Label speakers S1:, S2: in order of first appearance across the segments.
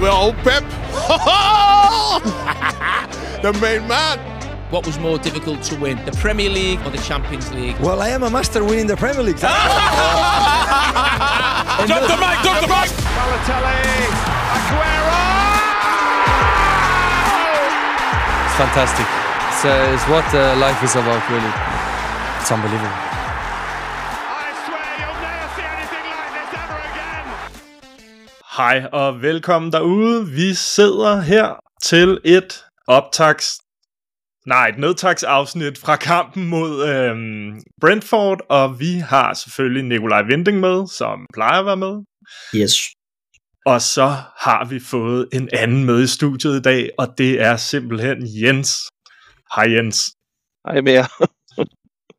S1: with old Pep. the main man.
S2: What was more difficult to win, the Premier League or the Champions League?
S3: Well, I am a master winning the Premier League.
S1: Drop the mic, drop the mic.
S4: Balotelli, Aguero!
S5: It's fantastic. It's, uh, it's what uh, life is about, really. It's unbelievable.
S6: Hej og velkommen derude. Vi sidder her til et optags... Nej, et nedtagsafsnit fra kampen mod øhm, Brentford, og vi har selvfølgelig Nikolaj Vinding med, som plejer at være med.
S7: Yes.
S6: Og så har vi fået en anden med i studiet i dag, og det er simpelthen Jens. Hej Jens.
S7: Hej med jer.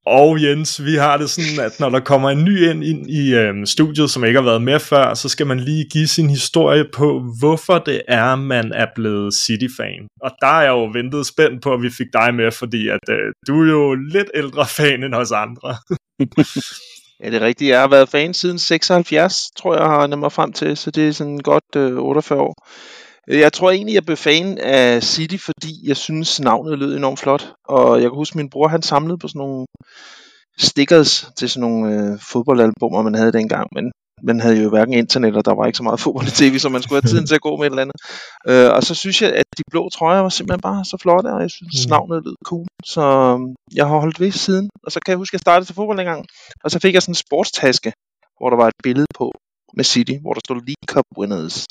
S6: Og Jens, vi har det sådan, at når der kommer en ny ind, ind i øhm, studiet, som ikke har været med før, så skal man lige give sin historie på, hvorfor det er, man er blevet City-fan. Og der er jeg jo ventet spændt på, at vi fik dig med, fordi at øh, du er jo lidt ældre fan end os andre.
S7: Ja, det er rigtigt. Jeg har været fan siden 76, tror jeg, har jeg mig frem til, så det er sådan godt øh, 48 år. Jeg tror egentlig, jeg blev fan af City, fordi jeg synes, navnet lød enormt flot. Og jeg kan huske, min bror han samlede på sådan nogle stickers til sådan nogle øh, fodboldalbummer, man havde dengang. Men man havde jo hverken internet, og der var ikke så meget fodbold i tv, så man skulle have tiden til at gå med et eller andet. Øh, og så synes jeg, at de blå trøjer var simpelthen bare så flotte, og jeg synes,
S6: Mm.
S7: navnet lød cool. Så øhm, jeg har holdt ved siden. Og så kan jeg huske, at jeg startede til fodbold engang. Og så fik jeg sådan en sportstaske, hvor der var et billede på med City, hvor der stod League Cup Winners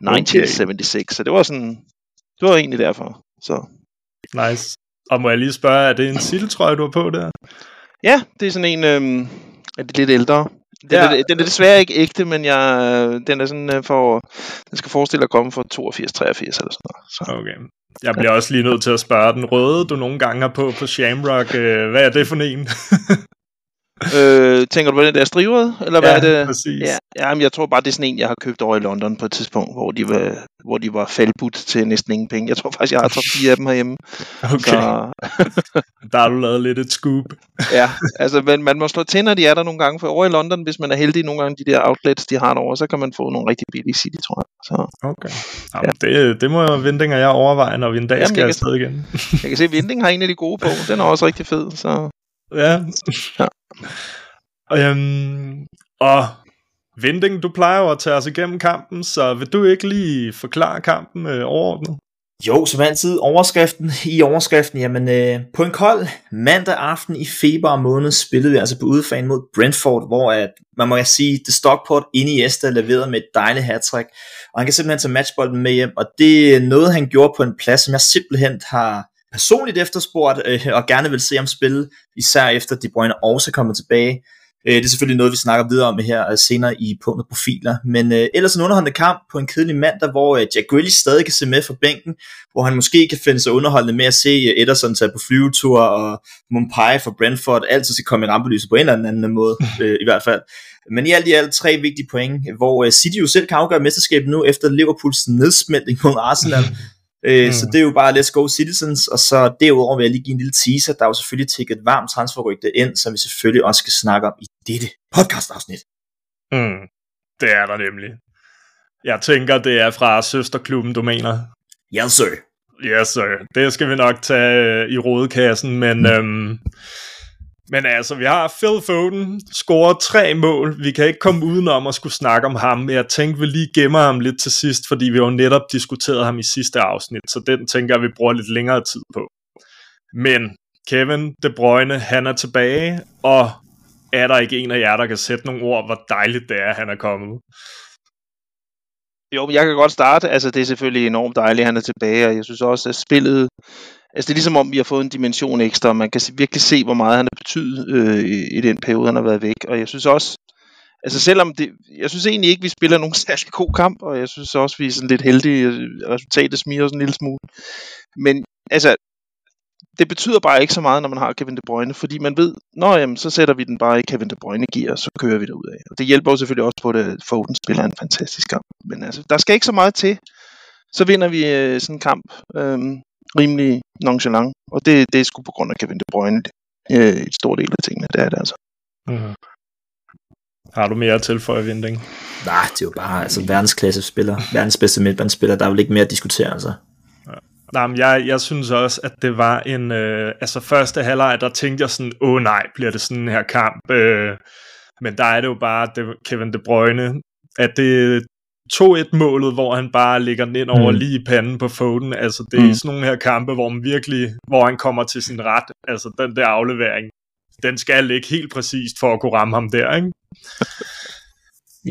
S7: 1976. Så det var sådan, det var egentlig derfor. Så
S6: nice. Og må jeg lige spørge, er det en City-trøje, du har på der?
S7: ja, det er sådan en, øhm, er det lidt ældre. Den,
S6: Ja.
S7: er, den er desværre ikke ægte, men jeg, den er sådan øh, for, den skal forestille at komme fra 82, 83 eller sådan noget. Så.
S6: Okay. Jeg bliver også lige nødt til at spørge, den røde, du nogle gange har på på Shamrock, øh, hvad er det for en?
S7: Øh, tænker du på den der strivrede, eller hvad
S6: Ja,
S7: er det?
S6: præcis.
S7: Ja, ja men jeg tror bare, det er sådan en, jeg har købt over i London på et tidspunkt, hvor de var, hvor de var faldbudt til næsten ingen penge. Jeg tror faktisk, jeg har tre fire af dem herhjemme.
S6: Okay,
S7: Så,
S6: der har du lavet lidt et scoop.
S7: ja, altså, men man må slå til, når de er der nogle gange, for over i London, hvis man er heldig nogle gange, de der outlets, de har derovre, så kan man få nogle rigtig billige City, tror jeg. Så
S6: Okay. Jamen, det, det må Vinding og jeg overveje, når vi en dag
S7: Jamen,
S6: skal
S7: jeg
S6: afsted igen.
S7: jeg kan se, at Vinding har en af de gode på. Den er også rigtig fed, så
S6: ja.
S7: Ja.
S6: Øhm, og Vending, du plejer jo at tage os igennem kampen, så vil du ikke lige forklare kampen øh, overordnet?
S8: Jo, som altid, overskriften i overskriften, jamen øh, på en kold mandag aften i februar måned spillede vi altså på udefan mod Brentford, hvor at, man må altså sige, det Stockport Iniesta leverede med et dejligt hattrick, og han kan simpelthen tage matchbolden med hjem, og det er noget, han gjorde på en plads, som jeg simpelthen har personligt efterspurgt, øh, og gerne vil se ham spille, især efter De Bruyne også kommer tilbage. Øh, Det er selvfølgelig noget, vi snakker videre om her øh, senere i punktet profiler. Men øh, ellers en underholdende kamp på en kedelig mandag, hvor øh, Jack Grealish stadig kan se med fra bænken, hvor han måske kan finde sig underholdende med at se øh, Ederson tage på flyvetur, og Mumpai fra Brentford altid skal komme i rampelyset på en eller anden måde, øh, i hvert fald. Men i alt i alt tre vigtige point, hvor øh, City jo selv kan afgøre mesterskabet nu, efter Liverpools nedsmeltning mod Arsenal. Øh,
S6: Mm.
S8: Så det er jo bare let's go citizens, og så derudover vil jeg lige give en lille teaser, der er jo selvfølgelig tækket et varmt transferrygte ind, som vi selvfølgelig også skal snakke om i dette podcastafsnit.
S6: Mm, det er der nemlig. Jeg tænker, det er fra søsterklubben, du mener.
S8: Yes, sir.
S6: Yes, sir. Det skal vi nok tage øh, i rådekassen, men, øhm, men altså, vi har Phil Foden, scoret tre mål. Vi kan ikke komme udenom at skulle snakke om ham, men jeg tænkte, vi lige gemmer ham lidt til sidst, fordi vi jo netop diskuterede ham i sidste afsnit, så den tænker jeg, vi bruger lidt længere tid på. Men Kevin De Bruyne, han er tilbage, og er der ikke en af jer, der kan sætte nogle ord, hvor dejligt det er, han er kommet?
S7: Jo, men jeg kan godt starte. Altså, det er selvfølgelig enormt dejligt, at han er tilbage, og jeg synes også, at spillet... Altså, det er ligesom om, vi har fået en dimension ekstra, og man kan virkelig se, hvor meget han har betydet øh, i, i den periode, han har været væk. Og jeg synes også, altså selvom det... Jeg synes egentlig ikke, vi spiller nogen særlig god kamp, og jeg synes også, vi er sådan lidt heldige. Resultatet smiger os en lille smule. Men altså, det betyder bare ikke så meget, når man har Kevin De Bruyne, fordi man ved, nå jamen, så sætter vi den bare i Kevin De Bruyne gear, så kører vi derud af. Og det hjælper jo selvfølgelig også på, at Foden spiller en fantastisk kamp. Men altså, der skal ikke så meget til. Så vinder vi øh, sådan en kamp Øhm, rimelig nonchalant. Og det, det er sgu på grund af Kevin De Bruyne. Øh, et stort del af tingene, det er det altså.
S6: Mm. Har du mere at tilføje, Vinding?
S8: Nej, det er jo bare altså, verdensklasse spiller, verdens bedste midtbandspiller, der er vel ikke mere at diskutere, altså.
S6: Nej, men jeg, jeg synes også, at det var en... Øh, altså første halvleg, der tænkte jeg sådan, åh nej, bliver det sådan en her kamp? Øh, men der er det jo bare det, Kevin De Bruyne, at det 2-1-målet, hvor han bare ligger den ind over mm. lige i panden på Foden. Altså det er mm. sådan nogle her kampe, hvor man virkelig, hvor han kommer til sin ret. Altså den der aflevering, den skal ligge helt præcist for at kunne ramme ham der, ikke?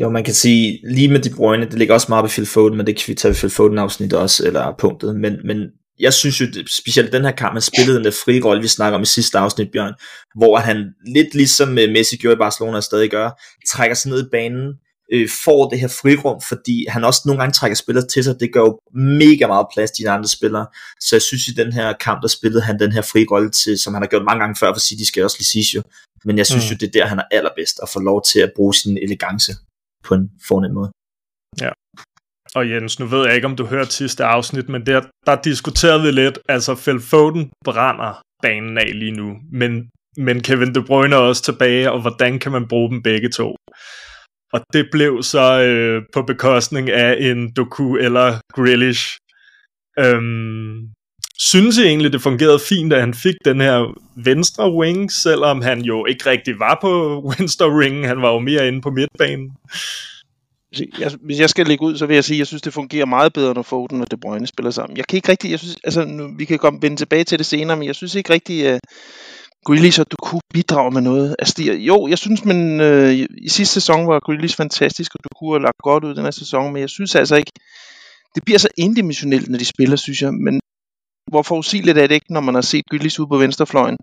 S8: Jo, man kan sige, lige med De Bruyne, det ligger også meget på Phil Foden, men det kan vi tage Phil Foden afsnit også, eller punktet, men, men jeg synes jo, specielt den her kamp, han spillede den der frie rolle, vi snakker om i sidste afsnit, Bjørn, hvor han lidt ligesom Messi gjorde i Barcelona og stadig gør, trækker sig ned i banen, øh, får det her frirum, fordi han også nogle gange trækker spillere til sig, det gør jo mega meget plads til de andre spillere, så jeg synes i den her kamp, der spillede han den her frie rolle til, som han har gjort mange gange før for City, skal også lige sige jo, men jeg synes mm. jo, det er der, han er allerbedst, at få lov til at bruge sin elegance på en fornem måde.
S6: Ja. Og Jens, nu ved jeg ikke, om du hørte sidste afsnit, men der, der diskuterede vi lidt, altså Phil Foden brænder banen af lige nu, men, men Kevin De Bruyne er også tilbage, og hvordan kan man bruge dem begge to? Og det blev så øh, på bekostning af en Doku eller Grealish. Øhm, synes I egentlig, det fungerede fint, at han fik den her venstre wing, selvom han jo ikke rigtig var på venstre ring, han var jo mere inde på midtbanen.
S7: Altså, jeg, hvis jeg skal lægge ud, så vil jeg sige, at jeg synes, det fungerer meget bedre, når Foden og De Bruyne spiller sammen. Jeg kan ikke rigtig, jeg synes, altså, nu, vi kan komme vende tilbage til det senere, men jeg synes ikke rigtig, at Grealish og kunne bidrage med noget. De, jo, jeg synes, men øh, i sidste sæson var Grealish fantastisk, og kunne have lagt godt ud den her sæson, men jeg synes altså ikke, det bliver så indimensionelt, når de spiller, synes jeg, men hvor forudsigeligt er det ikke, når man har set Grealish ud på venstrefløjen.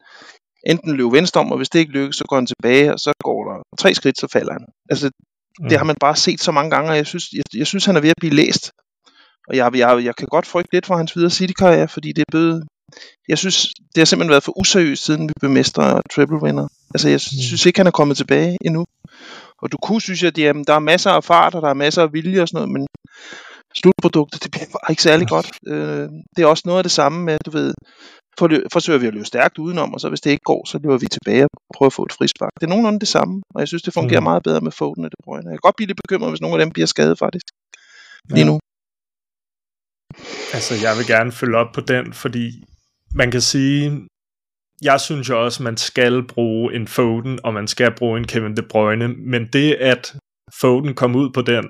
S7: Enten løber venstre om, og hvis det ikke lykkes, så går han tilbage, og så går der tre skridt, så falder han. Altså, mm. det har man bare set så mange gange, og jeg synes, jeg, jeg synes han er ved at blive læst. Og jeg, jeg, jeg kan godt frygte lidt for hans videre City-karriere, fordi det er blevet, jeg synes, det har simpelthen været for useriøst, siden vi blev mestre og triple winner. Altså, jeg mm. synes ikke, han er kommet tilbage endnu. Og du kunne synes, at jamen, der er masser af fart, og der er masser af vilje og sådan noget, men slutproduktet, det bliver bare ikke særlig godt. Øh, det er også noget af det samme med, du ved, for, forsøger vi at løbe stærkt udenom, og så hvis det ikke går, så løber vi tilbage og prøver at få et frispark. Det er nogenlunde det samme, og jeg synes, det fungerer mm. meget bedre med Foden og det Bruyne. Jeg kan godt blive lidt bekymret, hvis nogle af dem bliver skadet faktisk. Lige ja. nu.
S6: Altså, jeg vil gerne følge op på den, fordi man kan sige, jeg synes jo også, man skal bruge en Foden, og man skal bruge en Kevin De Bruyne, men det at Foden kom ud på den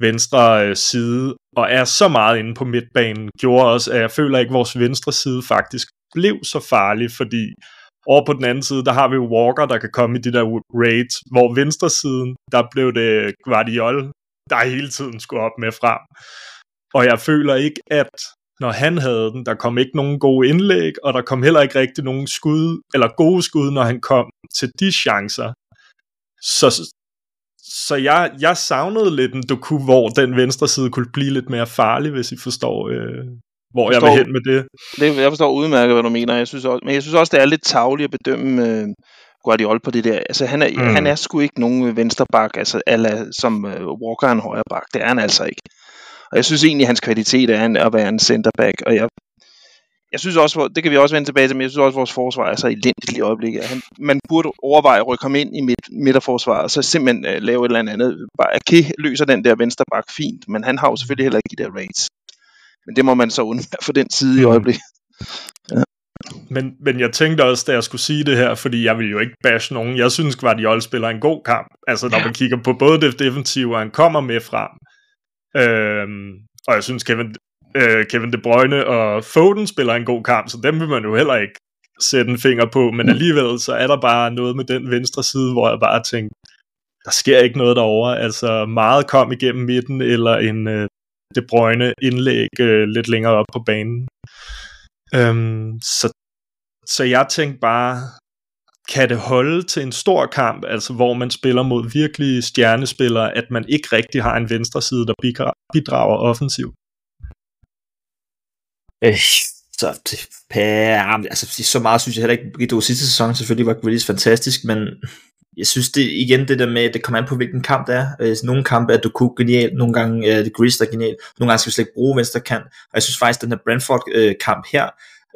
S6: venstre øh, side, og er så meget inde på midtbanen, gjorde også, at jeg føler ikke, at vores venstre side faktisk blev så farlig, fordi over på den anden side, der har vi Walker, der kan komme i de der raids, hvor venstre siden, der blev det Guardiol, der hele tiden skulle op med frem. Og jeg føler ikke, at når han havde den, der kom ikke nogen gode indlæg, og der kom heller ikke rigtig nogen skud, eller gode skud, når han kom til de chancer. Så, så jeg, jeg savnede lidt en Doku, hvor den venstre side kunne blive lidt mere farlig, hvis I forstår, øh, hvor jeg, forstår, jeg vil hen med det.
S7: det. Jeg forstår udmærket, hvad du mener. Jeg synes også, men jeg synes også, det er lidt tavligt at bedømme øh, Guardiola på det der. Altså, han er, mm. han er sgu ikke nogen vensterbak, altså, ala, som øh, Walker er en højre bak. Det er han altså ikke. Og jeg synes egentlig, at hans kvalitet er at være en centerback, og jeg, jeg synes også, det kan vi også vende tilbage til, men jeg synes også, at vores forsvar er så elendigt i øjeblikket. Han, man burde overveje at rykke ham ind i midt, midterforsvaret, og så simpelthen uh, lave et eller andet. Bare, Ake løser den der venstre bak fint, men han har jo selvfølgelig heller ikke de der rates. Men det må man så undvære for den side i mm. øjeblikket. Ja.
S6: Men, men jeg tænkte også, da jeg skulle sige det her, fordi jeg vil jo ikke bashe nogen. Jeg synes, Guardiola spiller en god kamp. Altså, når man kigger på både det defensive, og han kommer med frem, Øhm, og jeg synes, Kevin, øh, Kevin De Bruyne og Foden spiller en god kamp, så dem vil man jo heller ikke sætte en finger på, men alligevel så er der bare noget med den venstre side, hvor jeg bare tænkte, der sker ikke noget derovre. Altså meget kom igennem midten, eller en øh, De Bruyne indlæg øh, lidt længere op på banen. Øhm, så, så jeg tænkte bare, kan det holde til en stor kamp, altså hvor man spiller mod virkelige stjernespillere, at man ikke rigtig har en venstre side, der bidrager offensivt?
S8: Øh, så, det, altså, så meget synes jeg heller ikke, det sidste sæson selvfølgelig var Grealish fantastisk, men jeg synes det igen det der med, at det kommer an på hvilken kamp det er. Øh, nogle kampe er kunne genial, nogle gange er det Grealish der er genial, nogle gange skal vi slet ikke bruge venstre kant, og jeg synes faktisk, at den her Brentford-kamp øh, her,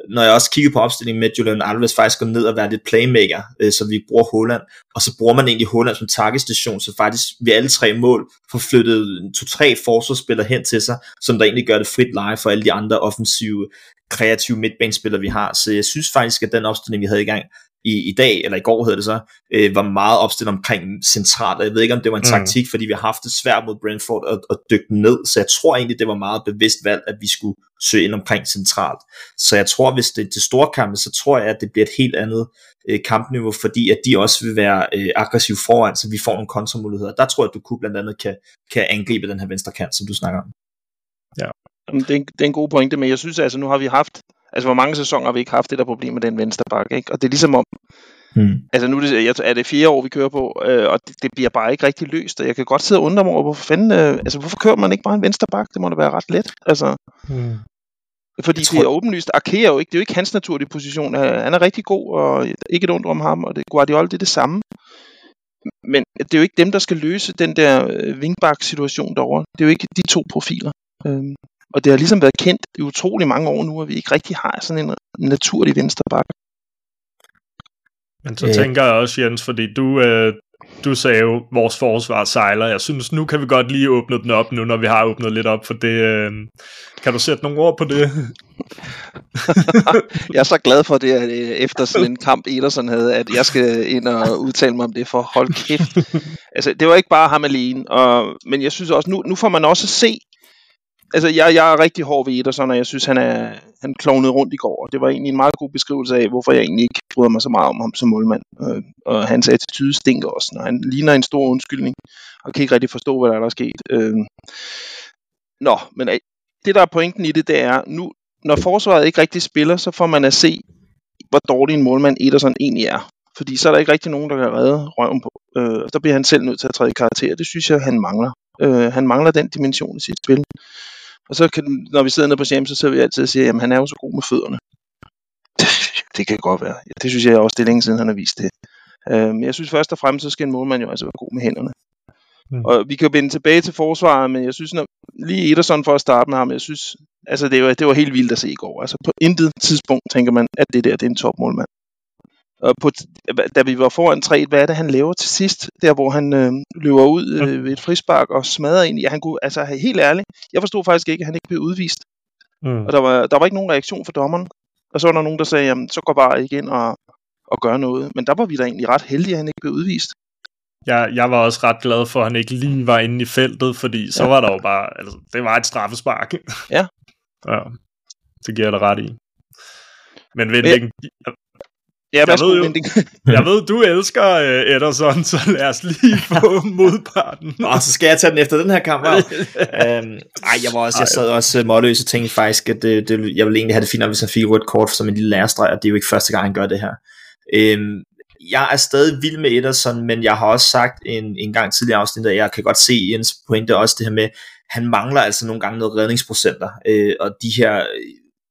S8: når jeg også kigger på opstillingen med Julian Alves faktisk går ned og være lidt playmaker, øh, så vi bruger Holland, og så bruger man egentlig Holland som takkestation, så faktisk vi alle tre mål får flyttet to-tre forsvarsspillere hen til sig, som der egentlig gør det frit leje for alle de andre offensive, kreative midtbanespillere, vi har. Så jeg synes faktisk, at den opstilling, vi havde i gang, i, i dag, eller i går hedder det så, øh, var meget opstillet omkring centralt, og jeg ved ikke, om det var en mm. taktik, fordi vi har haft det svært mod Brentford at, at dykke ned, så jeg tror egentlig, det var meget bevidst valg, at vi skulle søge ind omkring centralt. Så jeg tror, hvis det er til store kampe, så tror jeg, at det bliver et helt andet øh, kampniveau, fordi at de også vil være øh, aggressiv foran, så vi får nogle kontramuligheder. Der tror jeg, at du kunne blandt andet kan, kan angribe den her venstre kant, som du snakker om.
S7: Ja. Det er, det er en god pointe, men jeg synes altså, nu har vi haft Altså, hvor mange sæsoner har vi ikke haft det der problem med den venstre bakke, ikke? Og det er ligesom om, Hmm. Altså nu er det, er det fire år, vi kører på, øh, og det, det bliver bare ikke rigtig løst, og jeg kan godt sidde og undre mig over, hvorfor fanden, øh, altså hvorfor kører man ikke bare en venstre bak? Det må da være ret let, altså. Hmm. Fordi tror... det er åbenlyst, Arkea jo ikke, det er jo ikke hans naturlige position, han er rigtig god, og ikke et ondt om ham, og det, Guardiola det er det samme. Men det er jo ikke dem, der skal løse den der øh, wingback-situation derovre. Det er jo ikke de to profiler. Øhm, og det har ligesom været kendt i utrolig mange år nu, at vi ikke rigtig har sådan en naturlig venstre bakke.
S6: Men så øh. tænker jeg også, Jens, fordi du, øh, du sagde jo, at vores forsvar sejler. Jeg synes, nu kan vi godt lige åbne den op nu, når vi har åbnet lidt op for det. Øh, kan du sætte nogle ord på det?
S7: jeg er så glad for det, at øh, efter sådan en kamp, Ederson havde, at jeg skal ind og udtale mig om det, for hold kæft. altså, det var ikke bare ham alene, og, men jeg synes også, nu, nu får man også se, altså, jeg, jeg er rigtig hård ved Ederson, og jeg synes, han er han klovnede rundt i går. Og det var egentlig en meget god beskrivelse af, hvorfor jeg egentlig ikke bryder mig så meget om ham som målmand. Øh, og hans attitude stinker også, når han ligner en stor undskyldning, og kan ikke rigtig forstå, hvad der er, der er sket. Øh, nå, men øh, det, der er pointen i det, det er, nu, når forsvaret ikke rigtig spiller, så får man at se, hvor dårlig en målmand Ederson egentlig er. Fordi så er der ikke rigtig nogen, der kan redde røven på. Øh, der bliver han selv nødt til at træde i karakter. Det synes jeg, han mangler. Øh, han mangler den dimension i sit spil. Og så kan, når vi sidder nede på James, så sidder vi altid og siger, at han er jo så god med fødderne. det kan godt være. Det synes jeg også, det er længe siden, han har vist det. Øh, men jeg synes først og fremmest, så skal en målmand jo altså være god med hænderne. Mm. Og vi kan vende tilbage til forsvaret, men jeg synes, når, lige Ederson for at starte med ham, jeg synes, altså det var, det var helt vildt at se i går. Altså på intet tidspunkt tænker man, at det der, det er en topmålmand. Og på, da vi var foran 3 hvad er det, han laver til sidst? Der, hvor han øh, løber ud øh, ved et frispark og smadrer ind i. Han kunne, altså helt ærligt, jeg forstod faktisk ikke, at han ikke blev udvist. Mm. Og der var, der var ikke nogen reaktion fra dommeren. Og så var der nogen, der sagde, jamen, så går bare ikke ind og, og gør noget. Men der var vi da egentlig ret heldige, at han ikke blev udvist.
S6: Jeg, jeg var også ret glad for, at han ikke lige var inde i feltet, fordi så ja. var der jo bare, altså, det var et straffespark.
S7: Ja.
S6: ja. Det giver jeg dig ret i. Men Vending,
S7: Ja,
S6: jeg, ved jo, jeg ved, du elsker uh, Ederson, så lad os lige få modparten.
S8: Nå, så skal jeg tage den efter den her kamp. Øhm, ej, jeg, var også, jeg sad også uh, målløs og tænkte faktisk, at det, det, jeg ville egentlig have det fint, hvis han fik rødt kort som en lille lærestreg, og det er jo ikke første gang, han gør det her. Øhm, jeg er stadig vild med Ederson, men jeg har også sagt en, en gang tidligere afsnit, at jeg kan godt se Jens pointe også det her med, han mangler altså nogle gange noget redningsprocenter, øh, og de her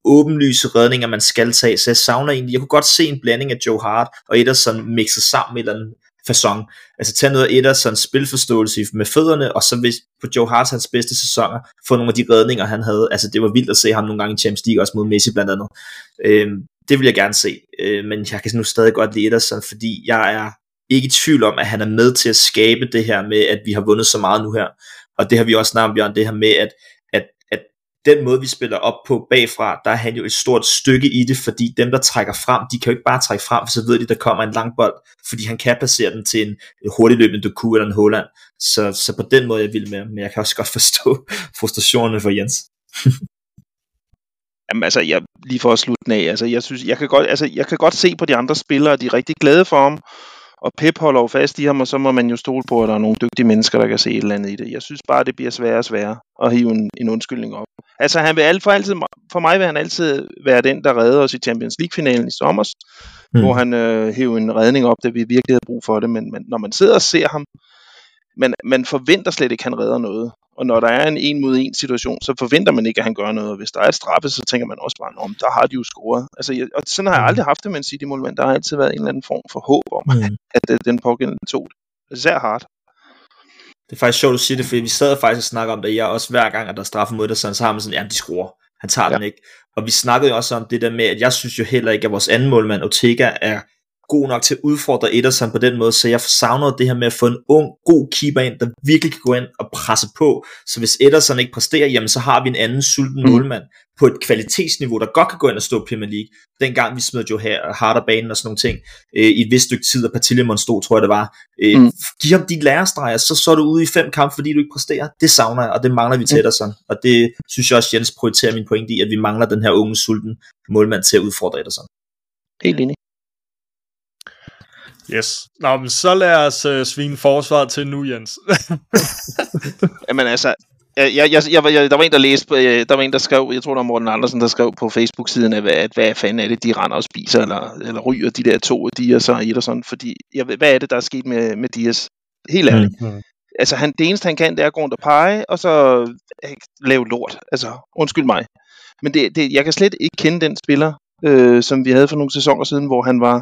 S8: åbenlyse redninger, man skal tage. Så jeg savner egentlig, jeg kunne godt se en blanding af Joe Hart og Ederson mixet sammen i en eller anden fasong. Altså tage noget af Edersons spilforståelse med fødderne, og så hvis på Joe Harts hans bedste sæsoner, få nogle af de redninger, han havde. Altså det var vildt at se ham nogle gange i Champions League, også mod Messi blandt andet. Øhm, det vil jeg gerne se, øh, men jeg kan nu stadig godt lide Ederson, fordi jeg er ikke i tvivl om, at han er med til at skabe det her med, at vi har vundet så meget nu her. Og det har vi også snart, Bjørn, det her med, at den måde, vi spiller op på bagfra, der er han jo et stort stykke i det, fordi dem, der trækker frem, de kan jo ikke bare trække frem, for så ved de, der kommer en lang bold, fordi han kan passere den til en hurtigløbende Doku eller en Holland. Så, så på den måde jeg vil med, men jeg kan også godt forstå frustrationerne for Jens.
S7: Jamen altså, jeg, lige for at slutte af, altså, jeg, synes, jeg, kan godt, altså, jeg kan godt se på de andre spillere, de er rigtig glade for ham, og Pep holder jo fast i ham, og så må man jo stole på, at der er nogle dygtige mennesker, der kan se et eller andet i det. Jeg synes bare, det bliver sværere og sværere at hive en, en undskyldning op. Altså, han vil alt for, altid, for mig vil han altid være den, der redder os i Champions League-finalen i sommer, mm. hvor han øh, hæver en redning op, da vi virkelig havde brug for det. Men, men når man sidder og ser ham, man, man forventer slet ikke, at han redder noget. Og når der er en en mod en situation, så forventer man ikke, at han gør noget. Hvis der er et straffe, så tænker man også bare, om der har de jo scoret. Altså, jeg, og sådan har jeg mm. aldrig haft det med en City-målmand. Der har altid været en eller anden form for håb om, mm. at, at den pågældende tog det. Især hardt.
S8: Det er faktisk sjovt, at sige det, fordi vi sad faktisk og snakker om det, jeg også hver gang, at der er straffe mod det, så har man sådan, jamen de scorer. Han tager ja. den ikke. Og vi snakkede jo også om det der med, at jeg synes jo heller ikke, at vores anden målmand, Ortega, er god nok til at udfordre Ederson på den måde, så jeg savner det her med at få en ung, god keeper ind, der virkelig kan gå ind og presse på, så hvis Ederson ikke præsterer, jamen så har vi en anden sulten mm. målmand på et kvalitetsniveau, der godt kan gå ind og stå i Premier League. Dengang vi smed jo her harder banen og sådan nogle ting, øh, i et vist stykke tid, og Patillemon stod, tror jeg det var. Øh, mm. Giv ham de lærestreger, så, så er du ude i fem kampe, fordi du ikke præsterer. Det savner jeg, og det mangler vi til mm. Ederson. Og det synes jeg også, Jens prioriterer min pointe i, at vi mangler den her unge, sulten målmand til at udfordre Ederson.
S7: Helt enig.
S6: Yes. Nå, men så lad os uh, svine forsvaret til nu, Jens.
S7: Jamen altså, jeg, jeg, jeg, jeg, der var en, der læste, øh, der var en, der skrev, jeg tror, der var Morten Andersen, der skrev på Facebook-siden, at, at hvad fanden er det, de render og spiser, eller, eller ryger de der to Dias og et og sådan, fordi, jeg, hvad er det, der er sket med, med Dias? Helt ærligt. Mm-hmm. Altså, han, det eneste, han kan, det er at gå rundt og pege, og så øh, lave lort. Altså, undskyld mig. Men det, det, jeg kan slet ikke kende den spiller, øh, som vi havde for nogle sæsoner siden, hvor han var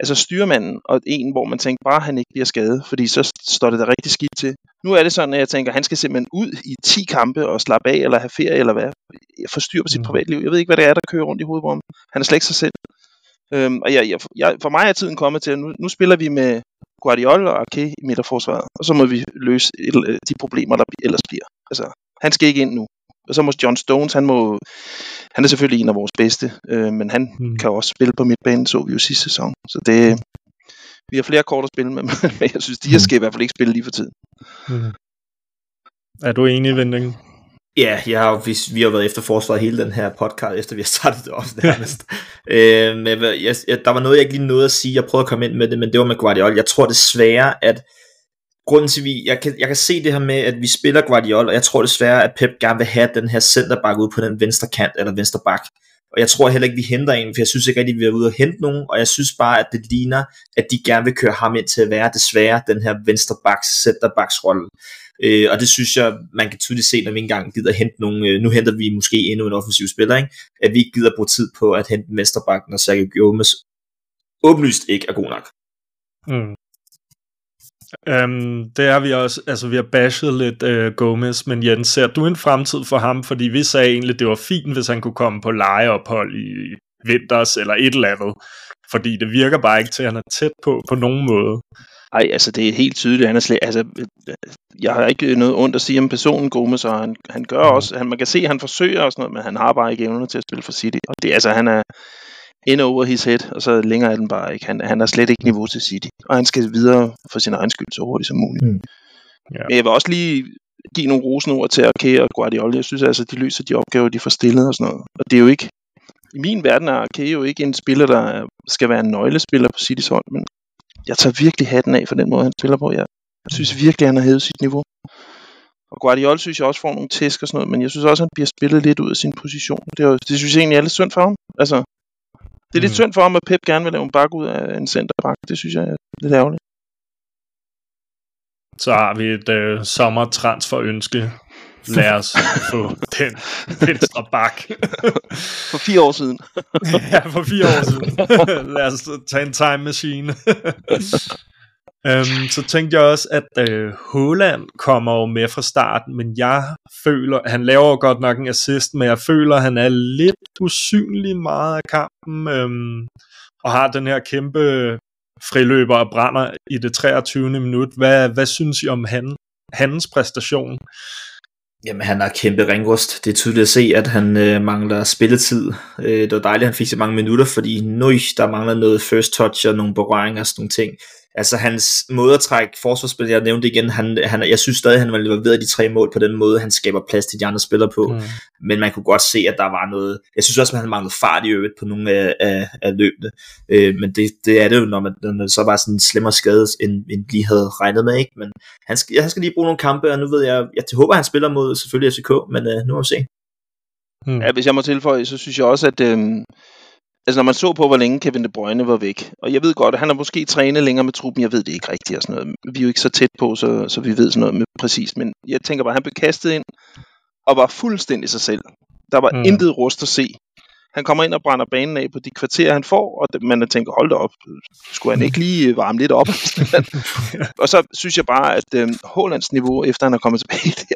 S7: altså styrmanden, og en, hvor man tænker bare, han ikke bliver skadet, fordi så står det da rigtig skidt til. Nu er det sådan, at jeg tænker, at han skal simpelthen ud i 10 kampe og slappe af, eller have ferie, eller hvad. Få styr på sit mm. privatliv. Jeg ved ikke, hvad det er, der kører rundt i hovedet på ham. Han er slet ikke sig selv. Øhm, og jeg, jeg, jeg, for mig er tiden kommet til, at nu, nu spiller vi med Guardiola og Arke i midterforsvaret, og så må vi løse et, de problemer, der ellers bliver. Altså, han skal ikke ind nu. Og så må John Stones, han må, han er selvfølgelig en af vores bedste, øh, men han mm. kan også spille på midtbanen, så vi jo sidste sæson. Så det, vi har flere kort at spille med, men jeg synes, de her skal i hvert fald ikke spille lige for tiden. Mm.
S6: Er du enig, Vending?
S8: Ja, jeg har, vi, vi har været efter forsvaret hele den her podcast, efter vi har startet det også nærmest. øh, men jeg, jeg, der var noget, jeg ikke lige nåede at sige. Jeg prøvede at komme ind med det, men det var med Guardiola. Jeg tror desværre, at grunden til, at vi, jeg, kan, jeg kan se det her med, at vi spiller Guardiola, og jeg tror desværre, at Pep gerne vil have den her centerback ud på den venstre kant, eller venstre bak. Og jeg tror heller ikke, vi henter en, for jeg synes ikke rigtig, vi er ude og hente nogen, og jeg synes bare, at det ligner, at de gerne vil køre ham ind til at være desværre den her venstre baks, centerbacks rolle. Øh, og det synes jeg, man kan tydeligt se, når vi engang gider hente nogen, øh, nu henter vi måske endnu en offensiv spiller, ikke? at vi ikke gider bruge tid på at hente en venstreback, når Sergio Gomez åbenlyst ikke er god nok. Mm.
S6: Um, det har vi også, altså vi har bashed lidt uh, Gomez, men Jens, ser du en fremtid for ham? Fordi vi sagde egentlig, det var fint, hvis han kunne komme på lejeophold i vinters eller et eller andet. Fordi det virker bare ikke til, at han er tæt på på nogen måde.
S7: Nej, altså det er helt tydeligt, han er slet, altså, jeg har ikke noget ondt at sige om personen Gomez, og han, han gør mm. også, han, man kan se, at han forsøger og sådan noget, men han har bare ikke evnerne til at spille for City. Og det, altså, han er, ind over his head, og så længere er den bare ikke. Han, han har slet ikke niveau til City, og han skal videre for sin egen skyld så hurtigt som muligt. Mm. Ja. Men jeg vil også lige give nogle rosende ord til Arke og Guardiola. Jeg synes altså, de løser de opgaver, de får stillet og sådan noget. Og det er jo ikke, i min verden er Arke jo ikke en spiller, der skal være en nøglespiller på Citys hold, men jeg tager virkelig hatten af for den måde, han spiller på. Jeg synes virkelig, han har hævet sit niveau. Og Guardiola synes jeg også får nogle tæsk og sådan noget, men jeg synes også, han bliver spillet lidt ud af sin position. Det, er, det synes jeg egentlig er lidt synd for ham. Altså, det er lidt mm. synd for ham, at Pep gerne vil lave en bak ud af en centerback. Det synes jeg er lidt ærgerligt.
S6: Så har vi et øh, sommertransferønske. Lad os få den venstre bak.
S7: for fire år siden.
S6: ja, for fire år siden. Lad os tage en time machine. Øhm, så tænkte jeg også, at øh, uh, Holland kommer jo med fra starten, men jeg føler, han laver jo godt nok en assist, men jeg føler, at han er lidt usynlig meget af kampen, øhm, og har den her kæmpe friløber og brænder i det 23. minut. Hvad, hvad synes I om han, hans præstation?
S8: Jamen, han har kæmpe ringrust. Det er tydeligt at se, at han øh, mangler spilletid. Øh, det var dejligt, at han fik så mange minutter, fordi nøj, der mangler noget first touch og nogle berøringer og sådan nogle ting altså hans måde at trække forsvarsspil, jeg nævnte igen, han, han, jeg synes stadig, han var involveret i de tre mål på den måde, han skaber plads til de andre spillere på, mm. men man kunne godt se, at der var noget, jeg synes også, at han manglede fart i øvrigt på nogle af, af, af løbene, øh, men det, det er det jo, når, man, når det så var sådan en slemmere skade, end, end lige havde regnet med, ikke? men han skal, han skal lige bruge nogle kampe, og nu ved jeg, jeg håber, han spiller mod selvfølgelig FCK, men øh, nu må vi se.
S7: Mm. Ja, hvis jeg må tilføje, så synes jeg også, at øh, Altså når man så på, hvor længe Kevin De Bruyne var væk, og jeg ved godt, at han har måske trænet længere med truppen, jeg ved det ikke rigtigt og sådan noget. Vi er jo ikke så tæt på, så, så vi ved sådan noget med præcis, men jeg tænker bare, at han blev kastet ind og var fuldstændig sig selv. Der var mm. intet rust at se. Han kommer ind og brænder banen af på de kvarterer, han får, og man tænker, hold da op, skulle han ikke lige varme lidt op? og så synes jeg bare, at øh, Hålands niveau, efter han er kommet tilbage, der,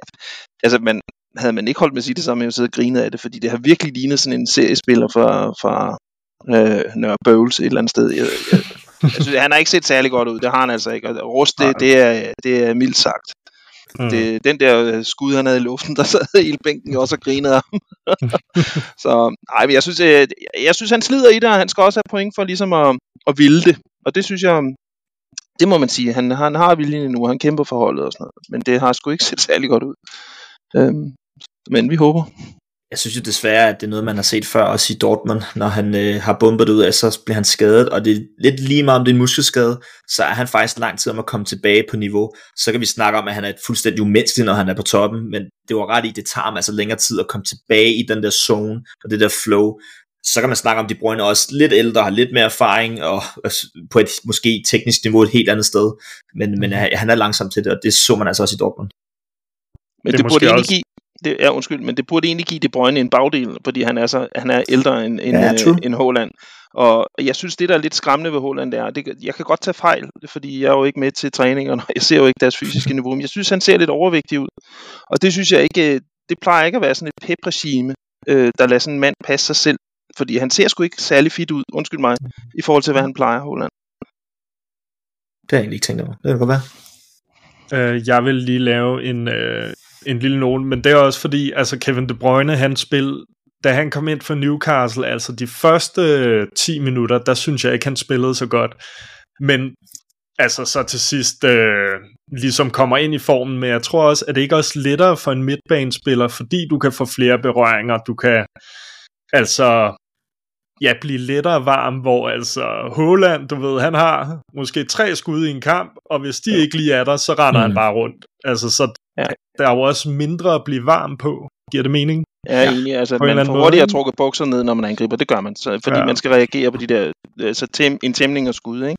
S7: altså man, havde man ikke holdt med at sige det samme, jeg siddet og grinet af det, fordi det har virkelig lignet sådan en seriespiller fra, fra øh, Nørre Bowles et eller andet sted. Jeg, jeg, jeg synes, han har ikke set særlig godt ud, det har han altså ikke, og Rust, det, det, er, det er mildt sagt. Mm. Det, den der øh, skud, han havde i luften, der sad hele bænken også og grinede af ham. så nej, men jeg synes, jeg, øh, jeg synes, han slider i det, og han skal også have point for ligesom at, at ville det. Og det synes jeg, det må man sige. Han, han har viljen nu, han kæmper for holdet og sådan noget. Men det har sgu ikke set særlig godt ud. Øhm, men vi håber.
S8: Jeg synes jo desværre, at det er noget, man har set før, også i Dortmund, når han øh, har bumpet ud af, så bliver han skadet, og det er lidt lige meget om det er en muskelskade, så er han faktisk lang tid om at komme tilbage på niveau. Så kan vi snakke om, at han er fuldstændig umenneskelig, når han er på toppen, men det var ret i, det tager ham altså længere tid at komme tilbage i den der zone, og det der flow. Så kan man snakke om, De Bruyne også lidt ældre, har lidt mere erfaring, og på et måske teknisk niveau et helt andet sted, men, men han er langsom til det, og det så man altså også i Dortmund.
S7: Men det, det burde egentlig også... give, det er undskyld, men det burde egentlig give De Bruyne en bagdel, fordi han er, så, han er ældre end, end, ja, øh, end Haaland. Og jeg synes, det der er lidt skræmmende ved Haaland, det er, det, jeg kan godt tage fejl, fordi jeg er jo ikke med til træningerne, og jeg ser jo ikke deres fysiske niveau, men jeg synes, han ser lidt overvægtig ud. Og det synes jeg ikke, øh, det plejer ikke at være sådan et pep-regime, øh, der lader sådan en mand passe sig selv, fordi han ser sgu ikke særlig fit ud, undskyld mig, i forhold til, hvad han plejer, Haaland.
S8: Det har jeg egentlig ikke tænkt over. Det kan godt være.
S6: Uh, jeg vil lige lave en, uh, en lille nogen, men det er også fordi, altså Kevin De Bruyne, han spil, da han kom ind for Newcastle, altså de første 10 minutter, der synes jeg ikke, han spillede så godt. Men altså så til sidst øh, ligesom kommer ind i formen, men jeg tror også, at det ikke også lettere for en midtbanespiller, fordi du kan få flere berøringer, du kan altså ja, blive lettere varm, hvor altså Holland, du ved, han har måske tre skud i en kamp, og hvis de ja. ikke lige er der, så render mm. han bare rundt. Altså, så ja. Der er jo også mindre at blive varm på. Giver det mening?
S7: Ja, ja. egentlig. Altså, man får hurtigt at trukke bukser ned, når man angriber. Det gør man, så, fordi ja. man skal reagere på de der altså, tem, en tæmning og skud, ikke?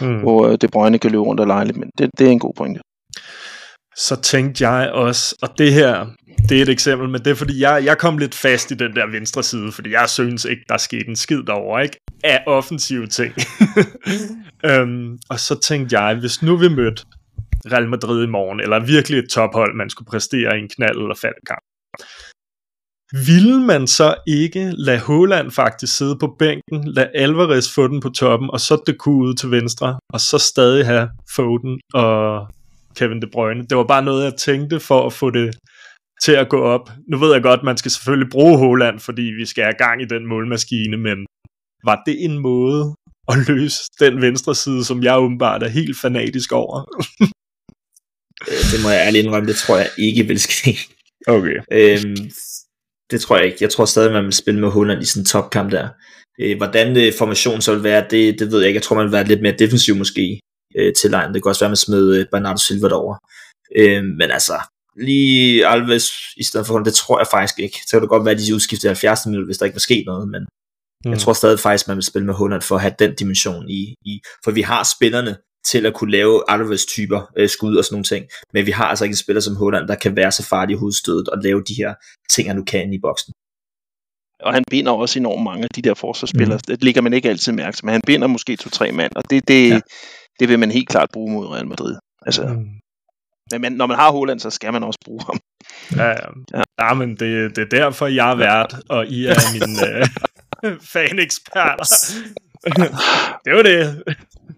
S7: Mm. Hvor øh, det brøgne kan løbe rundt og lege lidt, men det, det er en god pointe.
S6: Så tænkte jeg også, og det her, det er et eksempel, men det er fordi, jeg, jeg kom lidt fast i den der venstre side, fordi jeg synes ikke, der skete en skid derovre, ikke? Af offensive ting. um, og så tænkte jeg, hvis nu vi mødte Real Madrid i morgen, eller virkelig et tophold, man skulle præstere i en knald eller faldkamp, ville man så ikke lade Håland faktisk sidde på bænken, lade Alvarez få den på toppen, og så det kunne ud til venstre, og så stadig have Foden og Kevin De Bruyne. Det var bare noget, jeg tænkte for at få det til at gå op. Nu ved jeg godt, man skal selvfølgelig bruge Håland, fordi vi skal have gang i den målmaskine, men var det en måde at løse den venstre side, som jeg åbenbart er helt fanatisk over?
S8: Øh, det må jeg ærligt indrømme, det tror jeg ikke vil ske.
S6: Okay.
S8: Øhm, det tror jeg ikke. Jeg tror stadig, man vil spille med Holland i sådan en topkamp der. Øh, hvordan det, formationen så vil være, det, det ved jeg ikke. Jeg tror, man vil være lidt mere defensiv måske øh, til lejen. Det kan også være, at man smed øh, Bernardo Silva derover. Øh, men altså, lige Alves i stedet for det tror jeg faktisk ikke. Så kan det godt være, at de udskifter i 70. minut, hvis der ikke var sket noget, men mm. jeg tror stadig faktisk, man vil spille med Holland for at have den dimension i, i for vi har spillerne til at kunne lave Alves typer øh, skud og sådan nogle ting, men vi har altså ikke en spiller som Holland, der kan være så farlig i hovedstødet og lave de her ting, han nu kan i boksen.
S7: Og han binder også enormt mange af de der forsvarsspillere. Mm. Det ligger man ikke altid mærke til, men han binder måske to-tre mand, og det, det, ja. det vil man helt klart bruge mod Real Madrid. Altså, mm. Men når man har Holland, så skal man også bruge ham.
S6: Ja, ja. ja. ja men det, det er derfor, jeg er vært, og I er mine øh, faneksperter. det var det.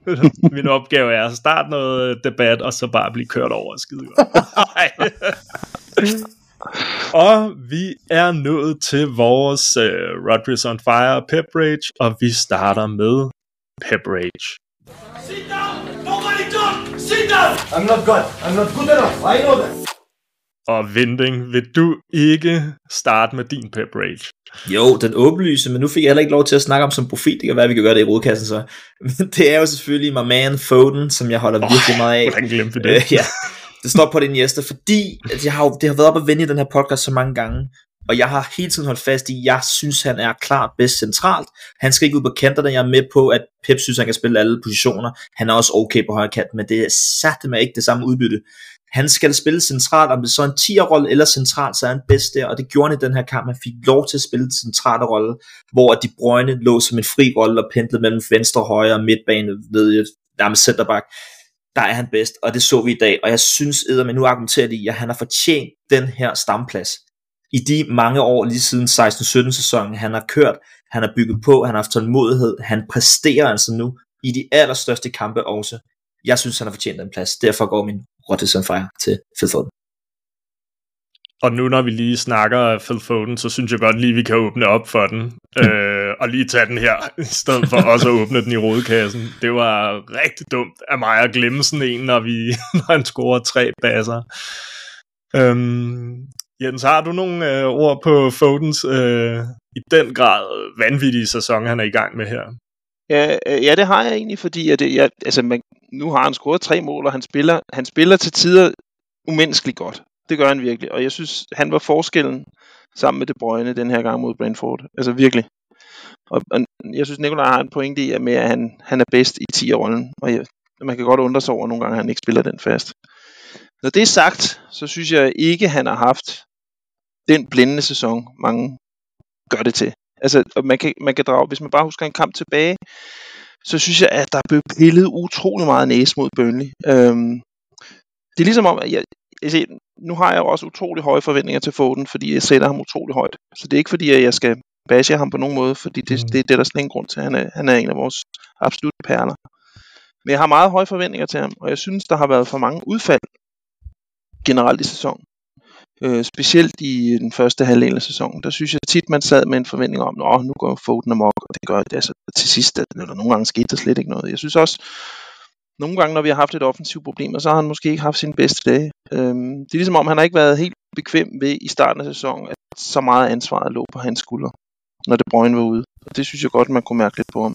S6: Min opgave er at starte noget debat, og så bare blive kørt over skide og vi er nået til vores uh, Rodgers on Fire Pep Rage, og vi starter med Pep Rage. Sit down! Nobody talk! Sit down! I'm not good. I'm not good enough. I know that. Og Vending, vil du ikke starte med din pep rage?
S8: Jo, den åbenlyse, men nu fik jeg heller ikke lov til at snakke om som profil. Det kan være, vi kan gøre det i rodkassen så. Men det er jo selvfølgelig my man Foden, som jeg holder oh, virkelig meget af.
S6: Hvordan glemte det? Øh,
S8: ja, det står på din Jester, fordi at jeg har, det har været op at vende i den her podcast så mange gange. Og jeg har hele tiden holdt fast i, at jeg synes, han er klart bedst centralt. Han skal ikke ud på kanterne. Jeg er med på, at Pep synes, han kan spille alle positioner. Han er også okay på højre kant, men det er satte med ikke det samme udbytte. Han skal spille centralt, om det så er en 10'er-rolle eller centralt, så er han bedst der, og det gjorde han i den her kamp. Han fik lov til at spille den centrale rolle, hvor De Bruyne lå som en fri rolle og pendlede mellem venstre, højre og midtbane ved nærmest centerback. Der er han bedst, og det så vi i dag, og jeg synes, at nu argumenterer de, at han har fortjent den her stamplads. i de mange år, lige siden 16-17 sæsonen, han har kørt, han har bygget på, han har haft tålmodighed, han præsterer altså nu i de allerstørste kampe også. Jeg synes, han har fortjent den plads. Derfor går min Rodgers on Fire til Phil Foden.
S6: Og nu når vi lige snakker Phil Foden, så synes jeg godt lige, vi kan åbne op for den. øh, og lige tage den her, i stedet for også at åbne den i rodekassen. Det var rigtig dumt af mig at glemme sådan en, når, vi, når han scorer tre basser. Øhm, Jens, har du nogle øh, ord på Fodens øh, i den grad vanvittige sæson, han er i gang med her?
S7: Ja, øh, ja det har jeg egentlig, fordi at det, jeg, altså man, nu har han scoret tre mål, og han spiller, han spiller til tider umenneskeligt godt. Det gør han virkelig, og jeg synes, han var forskellen sammen med De Bruyne den her gang mod Brentford. Altså virkelig. Og, og jeg synes, Nikolaj har en pointe i, at, med, at han, han er bedst i 10-rollen, og jeg, man kan godt undre sig over nogle gange, at han ikke spiller den fast. Når det er sagt, så synes jeg ikke, han har haft den blændende sæson, mange gør det til. Altså, man kan, man kan drage, hvis man bare husker en kamp tilbage, så synes jeg, at der blev pillet utrolig meget næse mod Burnley. Øhm, det er ligesom om, at jeg, jeg, nu har jeg jo også utrolig høje forventninger til Foden, fordi jeg sætter ham utrolig højt. Så det er ikke fordi, at jeg skal bashe ham på nogen måde, fordi det, mm. det, det er der slet ingen grund til. Han er, han er en af vores absolutte perler. Men jeg har meget høje forventninger til ham, og jeg synes, der har været for mange udfald generelt i sæsonen. Øh, specielt i den første halvdel af sæsonen, der synes jeg tit, man sad med en forventning om, at nu går Foden amok, og det gør det altså til sidst, at eller nogle gange skete der slet ikke noget. Jeg synes også, nogle gange, når vi har haft et offensivt problem, så har han måske ikke haft sin bedste dag. Øhm, det er ligesom om, han har ikke været helt bekvem ved i starten af sæsonen, at så meget ansvar lå på hans skuldre, når det Brøgne var ude. Og det synes jeg godt, man kunne mærke lidt på ham.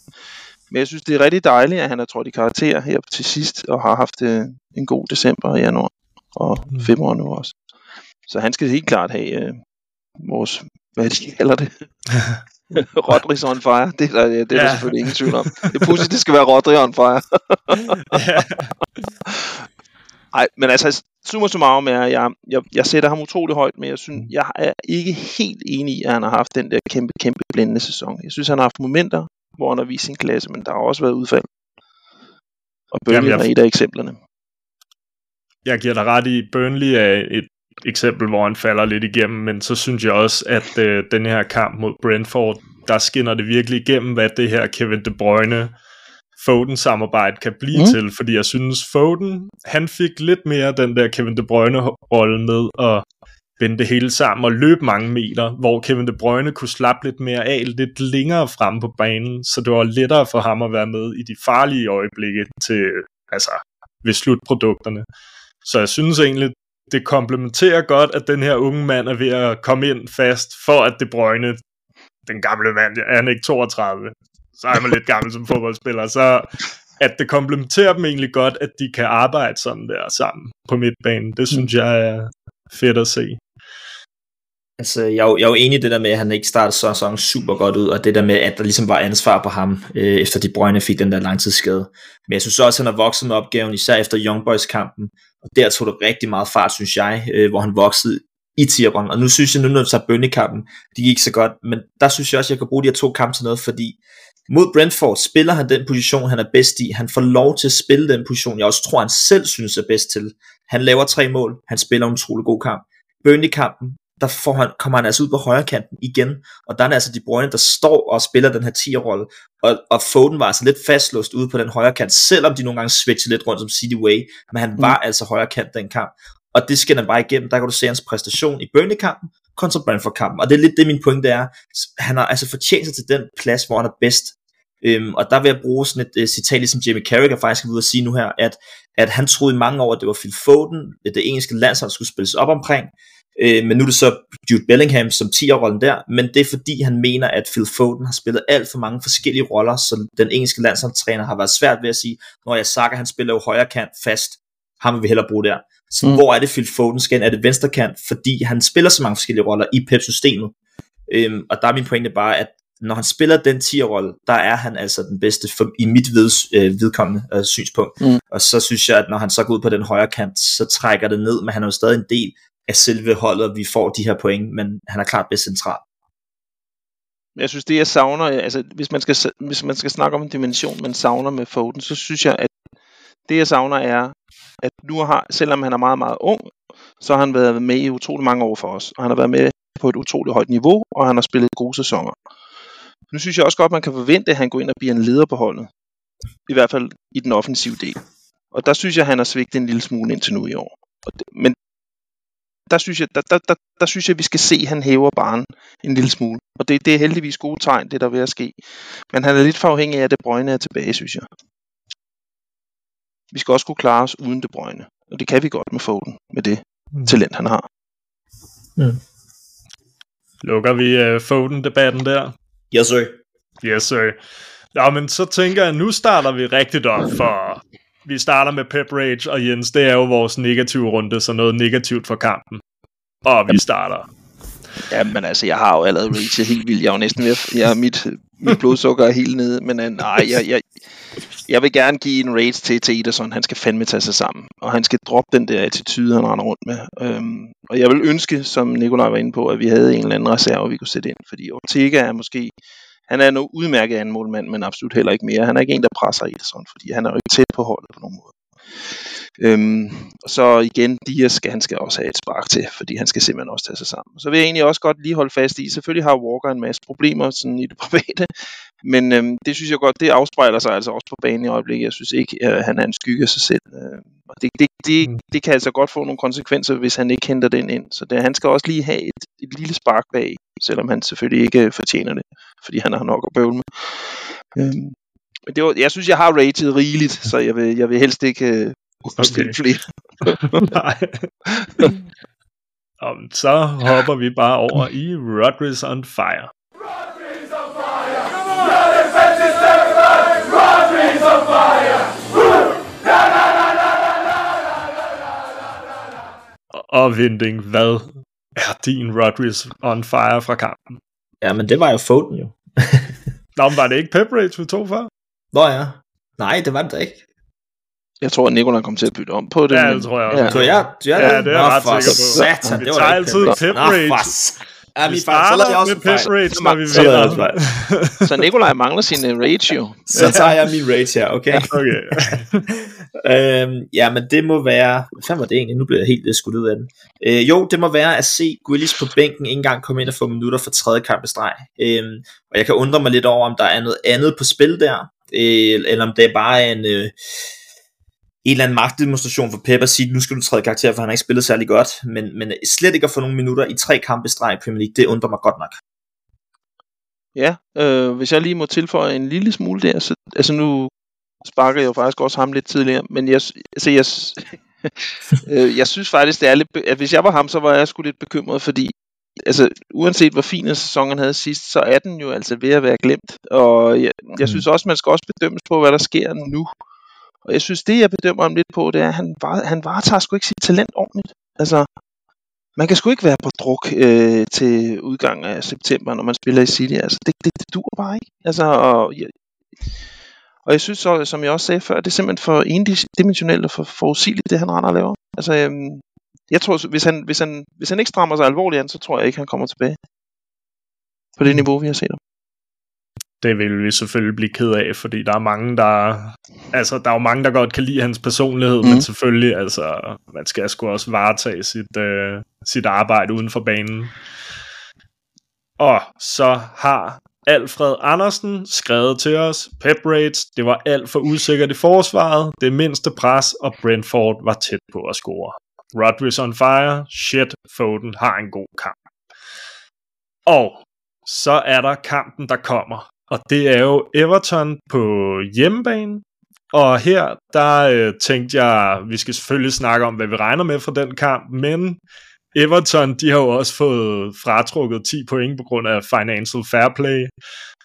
S7: Men jeg synes, det er rigtig dejligt, at han har trådt i karakter her til sidst, og har haft øh, en god december i januar, og mm. februar nu også. Så han skal helt klart have øh, vores, hvad de kalder det, Rodri's on fire, det er, der, det er ja. der selvfølgelig ingen tvivl om. Det pudsigt, det skal være Rodri on fire. Nej, men altså, summa summarum er, at jeg, jeg, jeg sætter ham utrolig højt, men jeg, synes, jeg er ikke helt enig i, at han har haft den der kæmpe, kæmpe blændende sæson. Jeg synes, han har haft momenter, hvor han har vist sin klasse, men der har også været udfald. Og Burnley Jamen, jeg... er et af eksemplerne.
S6: Jeg giver dig ret i, Burnley er et eksempel, hvor han falder lidt igennem, men så synes jeg også, at øh, den her kamp mod Brentford, der skinner det virkelig igennem, hvad det her Kevin De Bruyne Foden-samarbejde kan blive mm. til, fordi jeg synes, Foden, han fik lidt mere den der Kevin De Bruyne-rolle med at vende det hele sammen og løbe mange meter, hvor Kevin De Bruyne kunne slappe lidt mere af, lidt længere frem på banen, så det var lettere for ham at være med i de farlige øjeblikke til, altså, ved slutprodukterne. Så jeg synes egentlig, det komplementerer godt, at den her unge mand er ved at komme ind fast, for at det brøgne, den gamle mand, er han ikke 32, så er man lidt gammel som fodboldspiller, så at det komplementerer dem egentlig godt, at de kan arbejde sådan der sammen på midtbanen. Det synes jeg er fedt at se.
S8: Altså, jeg er, jo, jeg er jo enig i det der med, at han ikke startede sæsonen super godt ud, og det der med, at der ligesom var ansvar på ham, øh, efter de brøgne fik den der langtidsskade. Men jeg synes også, at han har vokset med opgaven, især efter Young Boys kampen, og der tog det rigtig meget fart, synes jeg, øh, hvor han voksede i Tierbron. Og nu synes jeg, nu når vi tager bøndekampen, det gik så godt, men der synes jeg også, at jeg kan bruge de her to kampe til noget, fordi mod Brentford spiller han den position, han er bedst i. Han får lov til at spille den position, jeg også tror, han selv synes er bedst til. Han laver tre mål, han spiller en utrolig god kamp. Burnley-kampen, der får han, kommer han altså ud på højre kanten igen, og der er altså De Bruyne, der står og spiller den her 10-rolle, og, og Foden var altså lidt fastlåst ude på den højre kant, selvom de nogle gange switchede lidt rundt som City Way, men han var mm. altså højre kant den kamp, og det skal han bare igennem, der kan du se hans præstation i Burnley-kampen, kontra Brentford-kampen, og det er lidt det min pointe er, han har altså fortjent sig til den plads, hvor han er bedst, Øhm, og der vil jeg bruge sådan et uh, citat, ligesom Jamie Carragher faktisk er ude at sige nu her, at, at han troede i mange år, at det var Phil Foden, det engelske landshold skulle spilles op omkring, øh, men nu er det så Jude Bellingham som 10-rollen der, men det er fordi han mener, at Phil Foden har spillet alt for mange forskellige roller, så den engelske landsholdstræner har været svært ved at sige, når jeg sagt, han spiller jo højre kant fast, ham vil vi hellere bruge der. Så mm. hvor er det Phil Foden skal Er det venstre kant? Fordi han spiller så mange forskellige roller i Pep-systemet. Øhm, og der er min pointe bare, at når han spiller den 10-rolle, der er han altså den bedste for, i mit ved, øh, vedkommende øh, synspunkt. Mm. Og så synes jeg, at når han så går ud på den højre kant, så trækker det ned, men han er jo stadig en del af selve holdet, vi får de her point, men han er klart bedst central.
S7: Jeg synes, det jeg savner, altså hvis man skal, hvis man skal snakke om en dimension, man savner med Foden, så synes jeg, at det jeg savner er, at nu har, selvom han er meget, meget ung, så har han været med i utrolig mange år for os, og han har været med på et utroligt højt niveau, og han har spillet gode sæsoner. Nu synes jeg også godt, man kan forvente, at han går ind og bliver en leder på holdet. I hvert fald i den offensive del. Og der synes jeg, han har svigtet en lille smule indtil nu i år. Og det, men der synes, jeg, der, der, der, der synes jeg, vi skal se, at han hæver barn en lille smule. Og det, det er heldigvis gode tegn, det der er ved at ske. Men han er lidt for afhængig af, at det brøgne er tilbage, synes jeg. Vi skal også kunne klare os uden det brøgne. Og det kan vi godt med Foden, med det mm. talent, han har.
S6: Mm. Lukker vi uh, Foden-debatten der?
S8: Yes, sir.
S6: Yes, sir. Ja, men så tænker jeg, nu starter vi rigtigt op, for vi starter med Pep Rage, og Jens, det er jo vores negative runde, så noget negativt for kampen. Og vi starter.
S7: Ja, men altså, jeg har jo allerede rage helt vildt. Jeg er jo næsten ved at, jeg, mit, mit blodsukker er helt nede, men uh, nej, jeg, jeg, jeg vil gerne give en rage til, til Ederson. Han skal fandme tage sig sammen, og han skal droppe den der attitude, han render rundt med. Øhm, og jeg vil ønske, som Nikolaj var inde på, at vi havde en eller anden reserve, vi kunne sætte ind, fordi Ortega er måske han er en udmærket anden målmand, men absolut heller ikke mere. Han er ikke en, der presser Ederson, fordi han er jo ikke tæt på holdet på nogen måde. Øhm, så igen, Dias skal, han skal også have et spark til, fordi han skal simpelthen også tage sig sammen. Så vil jeg egentlig også godt lige holde fast i, selvfølgelig har Walker en masse problemer sådan i det private, men øhm, det synes jeg godt, det afspejler sig altså også på banen i øjeblikket. Jeg synes ikke, at han er en skygge af sig selv. Øh, det, det, det, mm. det kan altså godt få nogle konsekvenser, hvis han ikke henter den ind. Så det, han skal også lige have et, et lille spark bag, selvom han selvfølgelig ikke fortjener det, fordi han har nok at bøvle med. Øhm, men det var, jeg synes, jeg har rated rigeligt, så jeg vil, jeg vil helst ikke øh, okay. flere.
S6: Nej. um, så hopper vi bare over i Rodgers on Fire. Rodgers on fire! Come on! Rodgers on fire! Og Vinding, hvad er din Rodgers on Fire fra kampen?
S8: Ja, men det var jo Foden jo.
S6: Nå, men var det ikke Pep Rage, vi tog før?
S8: Nå ja. Nej, det var det da ikke.
S7: Jeg tror, at Nikolaj kom til at bytte om på det.
S6: Ja, det tror jeg også.
S8: Ja. Så jeg,
S6: jeg, ja, det er jeg ret sikker på.
S8: Satan,
S6: vi
S8: det
S6: var tager altid Pep Rage.
S8: Ja,
S6: vi starter jeg også med Pep Rage, når vi vinder.
S7: så Nikolaj mangler sin uh, rage jo.
S8: Så tager jeg min rage her, okay?
S6: okay.
S8: øhm, ja, men det må være... Hvad fanden var det egentlig? Nu bliver jeg helt uh, skudt ud af den. Øh, jo, det må være at se Grealish på bænken en gang komme ind og få minutter for tredje kamp i streg. Øhm, og jeg kan undre mig lidt over, om der er noget andet på spil der, øh, eller om det er bare en... Øh, en eller anden magtdemonstration for Pep at sige, nu skal du træde karakter, for han har ikke spillet særlig godt, men, men slet ikke at få nogle minutter i tre kampe i streg i Premier League, det undrer mig godt nok.
S7: Ja, øh, hvis jeg lige må tilføje en lille smule der, så, altså nu sparker jeg jo faktisk også ham lidt tidligere, men jeg, altså jeg, øh, jeg synes faktisk, det er lidt, at hvis jeg var ham, så var jeg sgu lidt bekymret, fordi altså, uanset hvor fin en sæson han havde sidst, så er den jo altså ved at være glemt, og jeg, jeg mm. synes også, man skal også bedømmes på, hvad der sker nu, og jeg synes, det jeg bedømmer ham lidt på, det er, at han, var, han varetager sgu ikke sit talent ordentligt. Altså, man kan sgu ikke være på druk øh, til udgangen af september, når man spiller i City. Altså, det, det, det dur bare ikke. Altså, og, jeg, og jeg synes så, som jeg også sagde før, det er simpelthen for endimensionelt og for forudsigeligt, det han render og laver. Altså, øhm, jeg tror, hvis han, hvis, han, hvis han ikke strammer sig alvorligt an, så tror jeg ikke, han kommer tilbage på det niveau, vi har set ham
S6: det vil vi selvfølgelig blive ked af, fordi der er mange, der altså, der er jo mange, der godt kan lide hans personlighed, mm. men selvfølgelig, altså, man skal sgu også varetage sit, øh, sit arbejde uden for banen. Og så har Alfred Andersen skrevet til os, Pep Rates, det var alt for usikkert i forsvaret, det mindste pres, og Brentford var tæt på at score. Rodgers on fire, shit, Foden har en god kamp. Og så er der kampen, der kommer og det er jo Everton på hjemmebane. Og her, der øh, tænkte jeg, vi skal selvfølgelig snakke om, hvad vi regner med fra den kamp, men Everton, de har jo også fået fratrukket 10 point på grund af financial fair play,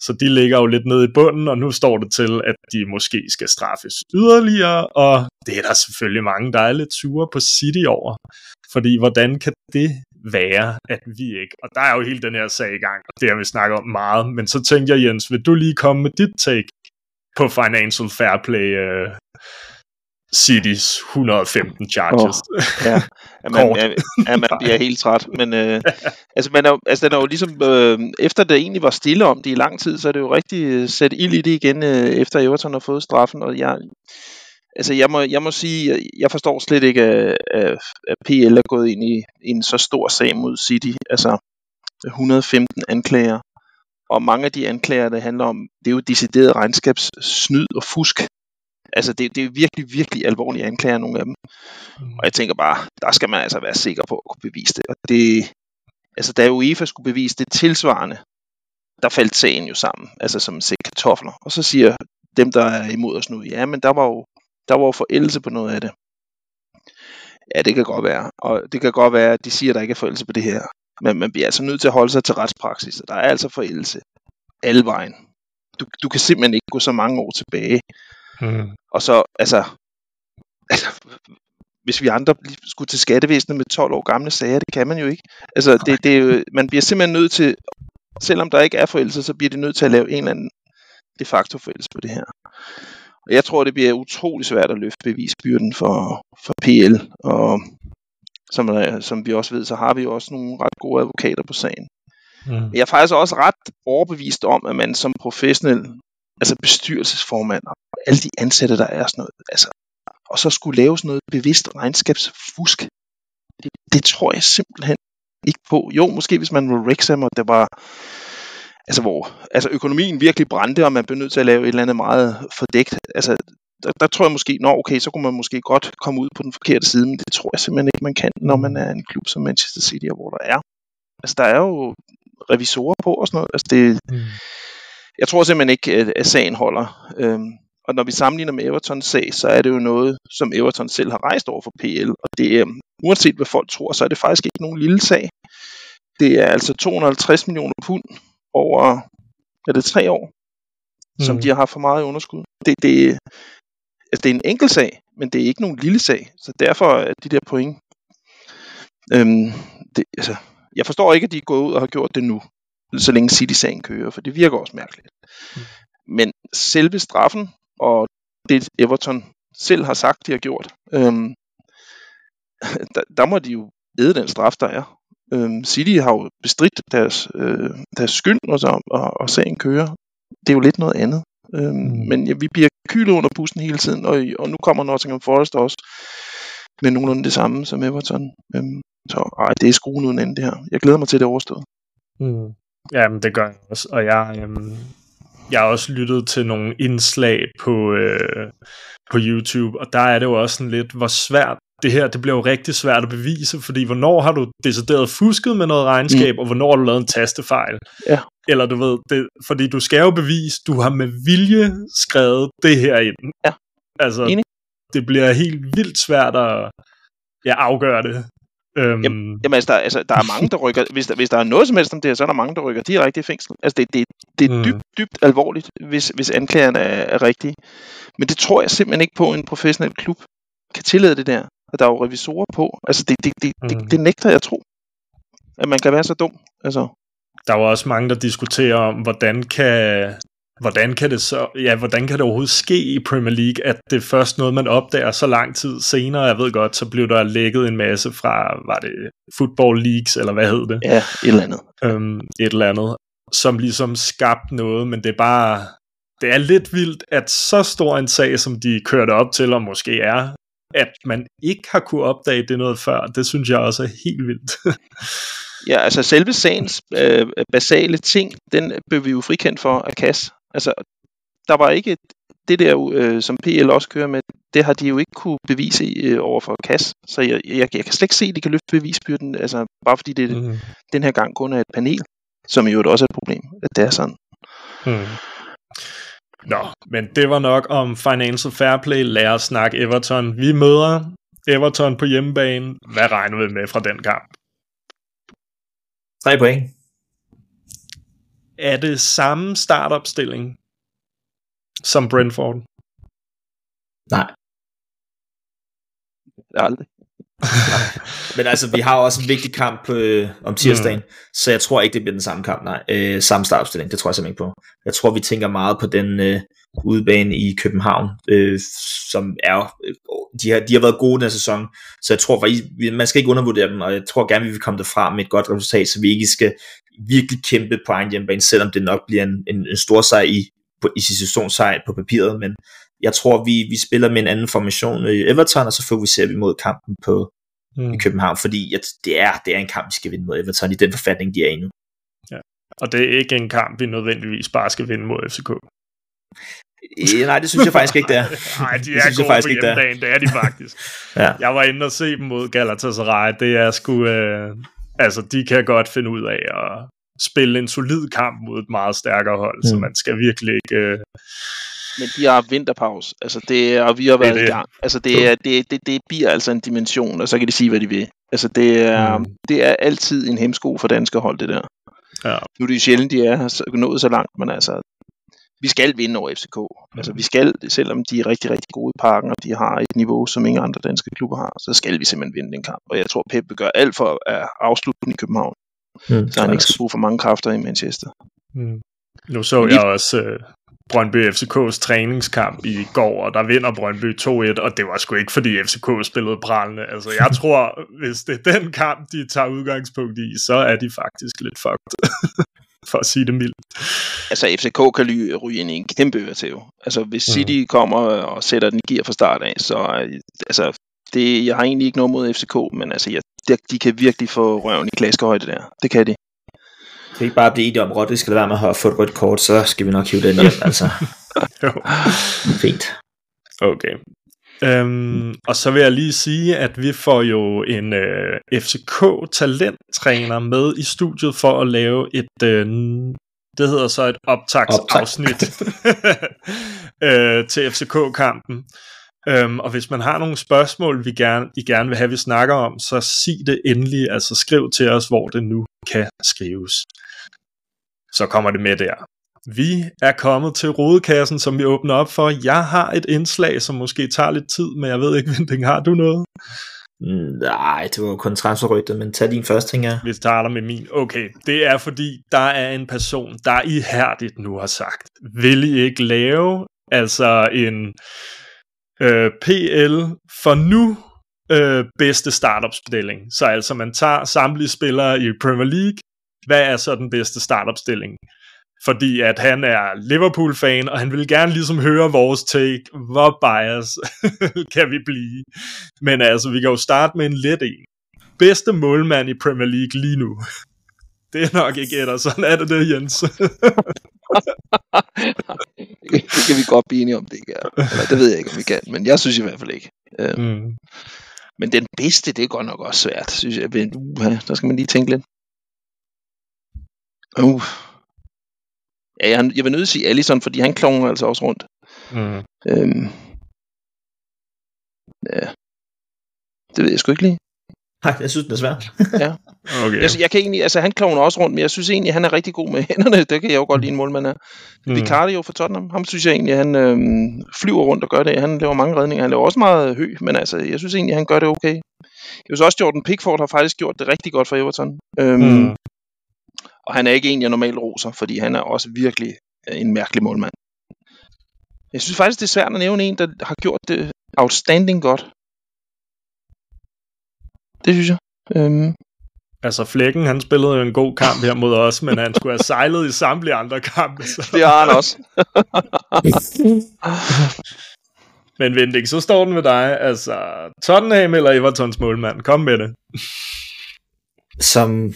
S6: så de ligger jo lidt nede i bunden, og nu står det til, at de måske skal straffes yderligere, og det er der selvfølgelig mange, der er lidt sure på City over, fordi hvordan kan det være, at vi ikke, og der er jo hele den her sag i gang, og det har vi snakket om meget, men så tænkte jeg, Jens, vil du lige komme med dit take på financial fair play uh, Cities 115 charges. Oh,
S7: ja, man, ja, ja, man bliver helt træt. Men øh, altså, man er, altså, den er jo ligesom, øh, efter det egentlig var stille om det i lang tid, så er det jo rigtig øh, sat ild i det igen, øh, efter Everton har fået straffen. Og jeg, altså, jeg, må, jeg må sige, jeg forstår slet ikke, at, at, PL er gået ind i, i en så stor sag mod City. Altså, 115 anklager. Og mange af de anklager, der handler om, det er jo decideret regnskabssnyd og fusk. Altså det, det er virkelig, virkelig alvorlige anklager, nogle af dem. Og jeg tænker bare, der skal man altså være sikker på at kunne bevise det. Og det, altså da UEFA skulle bevise det tilsvarende, der faldt sagen jo sammen, altså som en sæk kartofler. Og så siger dem, der er imod os nu, ja, men der var jo, der var jo forældelse på noget af det. Ja, det kan godt være. Og det kan godt være, at de siger, at der ikke er forældelse på det her. Men man bliver altså nødt til at holde sig til retspraksis. Der er altså forældelse. Alle vejen. Du, du kan simpelthen ikke gå så mange år tilbage.
S6: Mm.
S7: Og så, altså, altså hvis vi andre skulle til skattevæsenet med 12 år gamle sager, det kan man jo ikke. Altså, det, det er jo, man bliver simpelthen nødt til, selvom der ikke er forældelse, så bliver de nødt til at lave en eller anden de facto forældelse på det her. Og jeg tror, det bliver utrolig svært at løfte bevisbyrden for, for PL, og som, som vi også ved, så har vi jo også nogle ret gode advokater på sagen.
S6: Mm.
S7: Jeg er faktisk også ret overbevist om, at man som professionel, altså bestyrelsesformand, og alle de ansatte, der er sådan noget, altså, og så skulle lave sådan noget bevidst regnskabsfusk, det, det tror jeg simpelthen ikke på. Jo, måske hvis man var Rexham, og det var altså hvor altså økonomien virkelig brændte, og man blev nødt til at lave et eller andet meget fordækt. Altså, der, der tror jeg måske, nå okay, så kunne man måske godt komme ud på den forkerte side, men det tror jeg simpelthen ikke, man kan, når man er en klub som Manchester City, hvor der er. Altså, der er jo revisorer på og sådan noget. Altså, det,
S6: Mm.
S7: jeg tror simpelthen ikke, at, at sagen holder. Øhm, og når vi sammenligner med Evertons sag, så er det jo noget, som Everton selv har rejst over for PL. Og det er, uanset hvad folk tror, så er det faktisk ikke nogen lille sag. Det er altså 250 millioner pund over, er det tre år, mm. som de har haft for meget i underskud. Det, det, altså det er en enkel sag, men det er ikke nogen lille sag. Så derfor er de der point. Øhm, det, altså, jeg forstår ikke, at de er gået ud og har gjort det nu, så længe City-sagen kører, for det virker også mærkeligt. Mm. Men selve straffen og det Everton selv har sagt, de har gjort, øhm, der, der må de jo æde den straf, der er. Øhm, City har jo bestridt deres, øh, deres skyld, og, så, og, og sagen kører. Det er jo lidt noget andet. Øhm, mm. Men ja, vi bliver kylet under bussen hele tiden, og, og nu kommer Nottingham Forest også med nogenlunde det samme som Everton. Øhm, så ej, det er skruen uden ende det her. Jeg glæder mig til det overstået.
S6: Mm. Jamen, det gør jeg også. Og jeg, øhm, jeg har også lyttet til nogle indslag på, øh, på YouTube, og der er det jo også sådan lidt, hvor svært det her, det bliver jo rigtig svært at bevise, fordi hvornår har du decideret fusket med noget regnskab, mm. og hvornår har du lavet en tastefejl?
S7: Ja.
S6: Eller du ved, det, fordi du skal jo bevise, du har med vilje skrevet det her ind.
S7: Ja.
S6: Altså,
S7: Enig.
S6: det bliver helt vildt svært at ja, afgøre det. Øhm,
S7: Jamen, jamen altså, der, altså, der er mange, der rykker, hvis der, hvis der er noget som helst om det her, så er der mange, der rykker direkte i fængsel. Altså, det, det, det er
S6: Mm.
S7: dybt, dybt alvorligt, hvis, hvis anklagerne er, er rigtige. Men det tror jeg simpelthen ikke på, at en professionel klub kan tillade det der. Og der er jo revisorer på. Altså, det, det, det,
S6: Mm.
S7: det, det nægter jeg tro. At man kan være så dum. Altså,
S6: der var også mange, der diskuterer om, hvordan kan, hvordan kan det så, ja, hvordan kan det overhovedet ske i Premier League, at det er først noget, man opdager så lang tid senere. Jeg ved godt, så blev der lækket en masse fra, var det Football Leagues, eller hvad hed det?
S7: ja, et eller andet.
S6: øhm, et eller andet, som ligesom skabte noget, men det er bare, det er lidt vildt, at så stor en sag, som de kørte op til, og måske er, at man ikke har kunne opdage det noget før, det synes jeg også er helt vildt.
S7: Ja, altså selve sagens øh, basale ting, den blev vi jo frikendt for af KAS. Altså, der var ikke det der, øh, som PL også kører med, det har de jo ikke kunne bevise øh, over for KAS. Så jeg, jeg, jeg kan slet ikke se, at de kan løfte bevisbyrden, altså bare fordi det mm. den her gang kun er et panel, som jo også er et problem, at det er sådan.
S6: Mm. Nå, men det var nok om Financial Fair Play. Lad os snakke Everton. Vi møder Everton på hjemmebane. Hvad regner vi med fra den kamp?
S8: Tre point.
S6: Er det samme startopstilling som Brentford?
S8: Nej.
S7: Aldrig.
S8: Men altså, vi har også en vigtig kamp øh, om tirsdagen, mm. så jeg tror ikke, det bliver den samme kamp, nej. Øh, samme startopstilling, det tror jeg simpelthen ikke på. Jeg tror, vi tænker meget på den øh, udebane i København, øh, som er, øh, de, har, de har været gode den her sæson, så jeg tror faktisk, man skal ikke undervurdere dem, og jeg tror gerne, vi vil komme derfra med et godt resultat, så vi ikke skal virkelig kæmpe på egen hjemmebane, selvom det nok bliver en, en, en stor sejr i, på, i situationssejr på papiret, men jeg tror, vi, vi spiller med en anden formation i Everton, og så fokuserer vi mod kampen på,
S6: Mm.
S8: i København, fordi at det, er, det er en kamp, vi skal vinde mod Everton i den forfatning, de er i nu.
S6: Og det er ikke en kamp, vi nødvendigvis bare skal vinde mod FCK.
S8: Eh, Nej, det synes jeg faktisk ikke, det er.
S6: Nej, de
S8: Det
S6: er
S8: synes jeg
S6: gode
S8: faktisk
S6: på
S8: ikke, det er.
S6: det er de faktisk.
S8: Ja.
S6: Jeg var inde og se dem mod Galatasaray, det er sgu... Øh, altså, de kan godt finde ud af at spille en solid kamp mod et meget stærkere hold, mm. så man skal virkelig ikke... Øh,
S7: Men de har vinterpause, altså det og vi har været
S6: det.
S7: i gang. Altså det, er, det, det, det bliver altså en dimension, og så kan de sige, hvad de vil. Altså det er,
S6: Mm.
S7: det er altid en hemsko for danske hold, det der.
S6: Ja.
S7: Nu er det jo sjældent, de er nået så langt, men altså, vi skal vinde over FCK. Altså vi skal, selvom de er rigtig, rigtig gode i parken, og de har et niveau, som ingen andre danske klubber har, så skal vi simpelthen vinde den kamp. Og jeg tror, Pep vil gøre alt for at afslutte den i København,
S8: Mm,
S7: så han ikke skal bruge for mange kræfter i Manchester.
S6: Mm. Nu så jeg også øh, Brøndby FCK's træningskamp i går, og der vinder Brøndby 2-1, og det var sgu ikke, fordi FCK spillede prallende. Altså, jeg tror, hvis det er den kamp, de tager udgangspunkt i, så er de faktisk lidt fucked. For at sige det mildt.
S7: altså FCK kan ly- ryge ind i en kæmpe øretæve. Altså hvis
S6: Mhm.
S7: City kommer og sætter den gear fra start af, så øh, altså, det, jeg har egentlig ikke noget mod FCK, men altså, jeg, de, de kan virkelig få røven i klaskehøjde der. Det kan de.
S8: Det er ikke bare blive enige om, at skal lade være med at få et rødt kort, så skal vi nok hive den hjem, altså.
S6: Jo.
S8: Fint.
S6: Okay. Øhm, og så vil jeg lige sige, at vi får jo en øh, FCK-talenttræner med i studiet for at lave et, øh, det hedder så et optagsafsnit øh, til FCK-kampen. Øhm, og hvis man har nogle spørgsmål, vi gerne, I gerne vil have, vi snakker om, så sig det endelig, altså skriv til os, hvor det nu kan skrives. Så kommer det med der. Vi er kommet til rodekassen, som vi åbner op for. Jeg har et indslag, som måske tager lidt tid, men jeg ved ikke, Vinding, har du noget?
S8: Nej, det var jo kun transferrygtet, men tag din første, jeg.
S6: Vi starter med min. Okay, det er fordi, der er en person, der ihærdigt nu har sagt, vil I ikke lave altså en øh, PL for nu øh, bedste startopstilling? Så altså, man tager samtlige spillere i Premier League. Hvad er så den bedste startopstilling? Fordi at han er Liverpool-fan, og han vil gerne ligesom høre vores take. Hvor bias kan vi blive? Men altså, vi kan jo starte med en let en bedste målmand i Premier League lige nu. Det er nok ikke Ederson, er det det, Jens?
S7: det kan vi godt blive enige om, det ikke er. Eller, det ved jeg ikke, om vi kan, men jeg synes i hvert fald ikke. Øh,
S6: mm.
S7: Men den bedste, det er godt nok også svært, synes jeg. Men, uh, der skal man lige tænke lidt. Uh. Ja, jeg, jeg vil nødt til at sige Allison, fordi han klonger altså også rundt.
S6: Mm.
S7: Øhm. Ja. Det ved jeg sgu ikke lige.
S8: Nej, jeg synes, det er svært.
S6: Okay.
S7: Jeg, jeg kan egentlig, altså han klovner også rundt, men jeg synes egentlig, han er rigtig god med hænderne. Det kan jeg jo godt lide en målmand er.
S6: Mm.
S7: Vicario for Tottenham, ham synes jeg egentlig, han øhm, flyver rundt og gør det. Han laver mange redninger. Han laver også meget hø, men altså, jeg synes egentlig, han gør det okay. Jeg synes også, Jordan Pickford har faktisk gjort det rigtig godt for Everton. Øhm,
S6: Mm.
S7: Og han er ikke en, jeg normalt roser, fordi han er også virkelig øh, en mærkelig målmand. Jeg synes faktisk, det er svært at nævne en, der har gjort det outstanding godt. Det synes jeg. Øhm,
S6: Altså Flækken, han spillede jo en god kamp her mod os, men han skulle have sejlet i samtlige andre kampe. Så.
S7: det har han også.
S6: Men Vinding, så står den ved dig. Altså, Tottenham eller Evertons målmand? Kom med det.
S8: Som,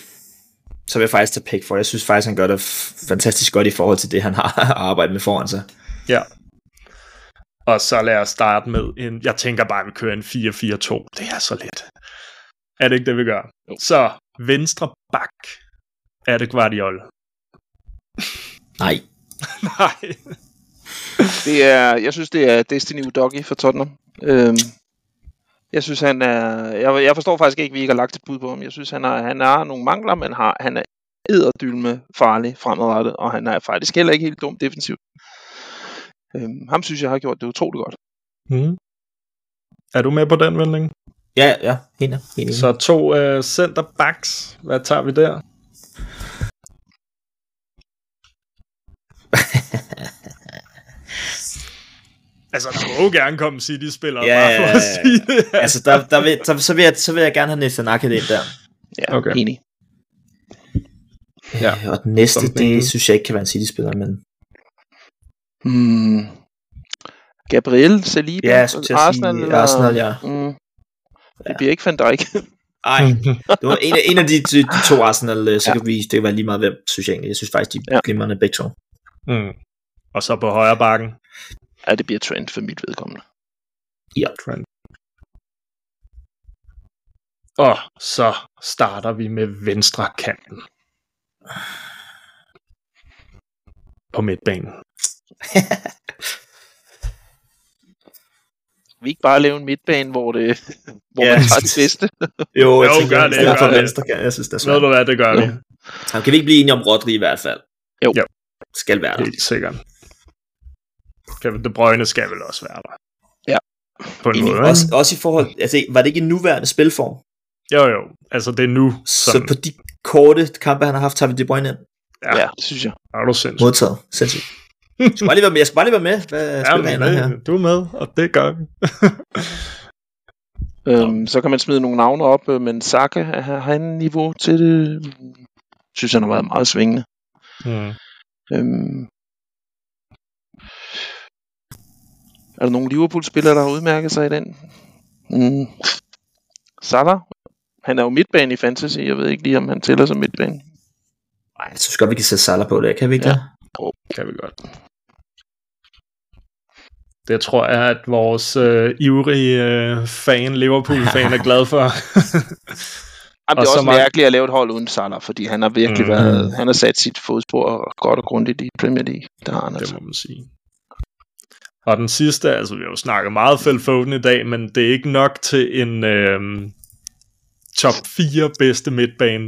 S8: så vil jeg faktisk tage Pickford. Jeg synes faktisk, han gør det fantastisk godt i forhold til det, han har at arbejde med foran sig.
S6: Ja. Og så lad os starte med en... Jeg tænker bare, at vi kører en 4-4-2. Det er så let. Er det ikke det, vi gør? Så, venstre bak. Er det Guardiol?
S8: Nej.
S6: Nej.
S7: Det er, jeg synes, det er Destiny Udogi for Tottenham. Øhm, jeg synes, han er... Jeg, jeg forstår faktisk ikke, at vi ikke har lagt et bud på ham. Jeg synes, han har, han har nogle mangler, men har, han er ederdylme farlig fremadrettet, og han er faktisk heller ikke helt dum defensivt. Øhm, ham synes jeg har gjort det utroligt godt.
S6: Mm. Er du med på den vending?
S8: Ja, ja, helt enig.
S6: Så to uh, center backs. Hvad tager vi der? altså, der må jo gerne komme City-spillere,
S8: Ja,
S6: bare for
S8: ja,
S6: at
S8: ja.
S6: sige det.
S8: altså, der, der vil, så, så, vil jeg, så vil jeg gerne have Nathan Ake ind der.
S7: Ja,
S6: Okay.
S7: enig.
S6: Ja.
S8: Øh, Og den næste,
S6: Som
S8: det synes jeg ikke kan være en City-spiller, men
S7: Hmm. Gabriel, Saliba,
S8: Ja, at sige Arsenal, ja.
S7: Mm.
S8: Ja.
S7: Det bliver ikke Van Dijk.
S8: Ej, det var en af, en af de, de, de to Arsenal, øh, så kan vi, det kan være lige meget hvem, synes jeg egentlig. Jeg synes faktisk, de er
S7: Ja.
S8: glimrende begge to.
S6: Mm. Og så på højre bakken.
S7: Ja, det bliver Trent for mit vedkommende.
S6: Trent. Og så starter vi med venstre kanten. På midtbanen.
S7: Vi ikke bare lave en midtbane, hvor, det, hvor
S8: Ja.
S7: man tager det bedste.
S8: Jo, jeg
S6: Jo,
S8: tænker,
S6: gør
S8: det,
S6: gør det.
S8: venstre, kan, jeg synes, det er
S6: Ved
S8: svært.
S6: du hvad, det gør vi.
S8: Jamen, kan vi ikke blive enige om Rodri i hvert fald?
S7: Jo.
S6: Jo.
S8: Skal være der.
S6: Helt sikkert. Kevin De Bruyne skal vel også være der.
S7: Ja.
S6: På en
S8: Enig.
S6: måde.
S8: Også, også i forhold, altså var det ikke en nuværende spilform?
S6: Jo, jo. Altså, det er nu.
S8: Så
S6: Sådan.
S8: på de korte kampe, han har haft, tager vi De Bruyne ind.
S6: Ja.
S7: Ja, det synes jeg.
S6: Er du sindssygt?
S8: Modtaget. Sindssygt. Jeg skal bare lige være med, jeg skal bare lige være med. Hvad
S6: Ja,
S8: spiller
S6: men,
S8: her?
S6: det, du er med, og det gør vi.
S7: Øhm, så kan man smide nogle navne op, øh, men Saka, har han niveau til det? Synes, han har været meget svingende.
S6: Mm.
S7: Øhm, er der nogle Liverpool-spillere, der har udmærket sig i den? Mm. Salah? Han er jo midtbane i fantasy. Jeg ved ikke lige, om han tæller som midtbane.
S8: Nej, jeg synes godt, vi kan sætte Salah på det. Kan vi ikke
S7: Ja.
S8: det?
S6: Kan vi godt. Det tror jeg, at vores øh, ivrige øh, fan, Liverpool-fan, er glad for.
S7: Jamen,
S6: Og
S7: det er
S6: så
S7: også
S6: mange-
S7: mærkeligt at lave et hold uden Salah, fordi han har virkelig
S6: Mm.
S7: mm. været, han har sat sit fodspor godt og grundigt i Premier League. Det har han
S6: det
S7: altså.
S6: må man sige. Og den sidste, altså vi har jo snakket meget Phil Foden i dag, men det er ikke nok til en øh, top 4 bedste midtbane.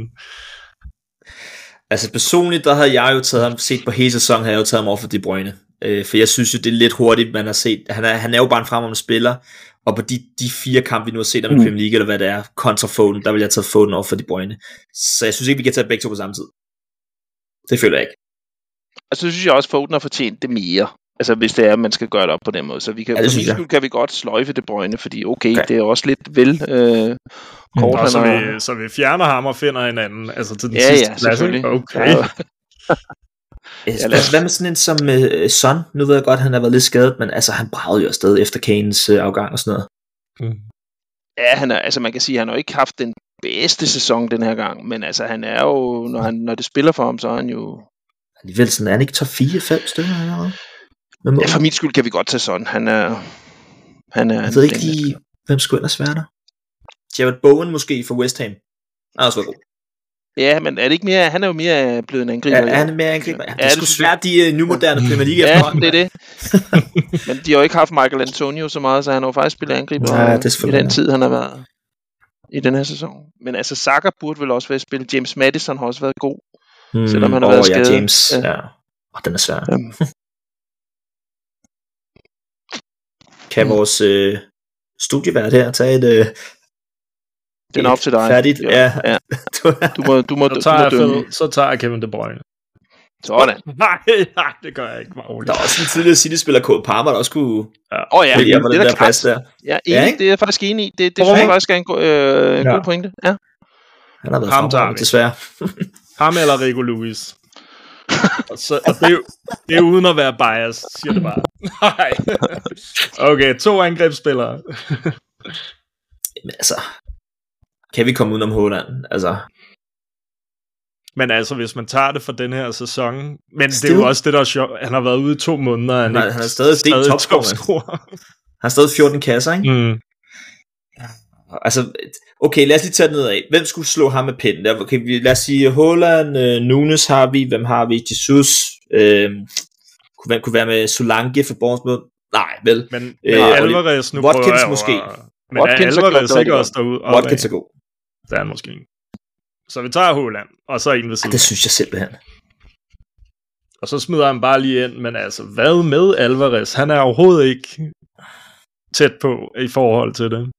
S8: Altså personligt, der havde jeg jo taget ham, set på hele sæsonen, havde jeg jo taget ham over for De Bruyne. Øh, for jeg synes jo, det er lidt hurtigt, man har set. Han er, han er jo bare en fremragende spiller, og på de, de fire kampe, vi nu har set om i
S7: Mm.
S8: Premier League, eller hvad det er, kontra Foden, der vil jeg tage Foden over for De Bruyne. Så jeg synes ikke, vi kan tage begge to på samme tid. Det føler jeg ikke.
S7: Og så synes jeg også, at Foden har fortjent det mere. Altså hvis det er, at man skal gøre det op på den måde. Så vi kan,
S8: Ja, det
S7: kan vi godt sløjfe det Brøgne, fordi okay,
S8: Okay.
S7: det er også lidt vel øh, kort.
S6: Og
S7: han
S6: så vi, så vi fjerner ham og finder hinanden, altså til den
S7: Ja,
S6: sidste
S7: ja,
S6: plads. Okay.
S7: Ja,
S8: hvad, med sådan en som uh, Son? Nu ved jeg godt, at han har været lidt skadet, men altså, han bragede jo afsted efter Kanes uh, afgang og sådan noget.
S6: Mm.
S7: ja, han er, altså man kan sige, at han har ikke haft den bedste sæson den her gang, men altså han er jo, når, han, når det spiller for ham, så er han jo...
S8: Alligevel sådan, er han ikke top 4-5 stykker allerede? Mål?
S7: Ja, for min skyld kan vi godt tage sådan. Han er... Han er
S8: jeg ved ikke lige, hvem skulle ellers være der? Jared Bowen måske for West Ham. Han været god.
S7: Ja, men er det ikke mere... Han er jo mere blevet en angriber.
S8: Ja,
S7: i
S8: er han mere angriber? Ja,
S7: Ja,
S8: det er
S7: det
S8: sgu svært, de uh, nu moderne Premier League
S7: Ja, det er det. Men de har jo ikke haft Michael Antonio så meget, så han har jo faktisk spillet angriber
S8: Ja, det er
S7: i den tid, han har været i den her sæson. Men altså, Saka burde vel også være i spil. James Madison har også været god.
S8: Hmm,
S7: selvom han har
S8: åh,
S7: været
S8: ja,
S7: skadet.
S8: James.
S7: Ja.
S8: Ja. Oh, den er svær.
S7: Øhm,
S8: Kan vores øh, studievært her tage et, øh,
S7: den er op til dig.
S8: færdigt?
S7: Jo.
S8: Ja.
S7: ja. Du må, du må,
S6: Så
S7: du
S6: tager,
S7: må
S6: jeg
S7: dømme.
S6: Så tager jeg Kevin De Bruyne.
S7: Sådan.
S6: Nej, nej, det gør jeg ikke. Roligt.
S8: Der er også en tidligere City-spiller, Cole Palmer, der også kunne
S7: Åh oh, ja,
S8: vælge
S7: det
S8: på
S7: er
S8: den
S7: da
S8: der plads der.
S7: Ja,
S8: Ja,
S7: enig,
S8: ikke?
S7: det er jeg faktisk enig i. Det, det
S8: Ja,
S7: synes jeg
S8: ikke?
S7: faktisk er en, go- øh, en
S6: Ja.
S7: god pointe. Ja.
S8: Han har været
S6: Ham tager
S8: desværre.
S6: Ham eller Rico Lewis. Og, så, og det, er det er uden at være bias, siger det bare. Nej. Okay, to angrebsspillere.
S8: Men altså, kan vi komme udenom Holland? Altså,
S6: Men altså, hvis man tager det for den her sæson... Men det er jo også det, der er sjovt. Han har været ude i to måneder. Han,
S8: Nej, han er stadig mand.
S6: topscorer.
S8: han har stadig 14 kasser, ikke?
S6: mm.
S8: Altså, okay, lad os lige tage det nedad. Hvem skulle slå ham med pinden? Der, okay, vi, lad os sige, Holland, øh, Nunes har vi, hvem har vi? Jesus, øh, kunne, hvem kunne være med Solanke for Bournemouth? Nej, vel.
S6: Men, men
S8: Øh,
S6: øh, Alvarez, nu
S8: Watkins
S6: prøver
S8: måske.
S6: Men
S7: Watkins
S6: er Alvarez ikke også derude?
S8: Watkins er god.
S6: Det er han måske ikke. Så vi tager Holland, og så en ved
S8: Ja,
S6: siden.
S8: det synes jeg simpelthen.
S6: Og så smider han bare lige ind, men altså, hvad med Alvarez? Han er overhovedet ikke tæt på i forhold til det.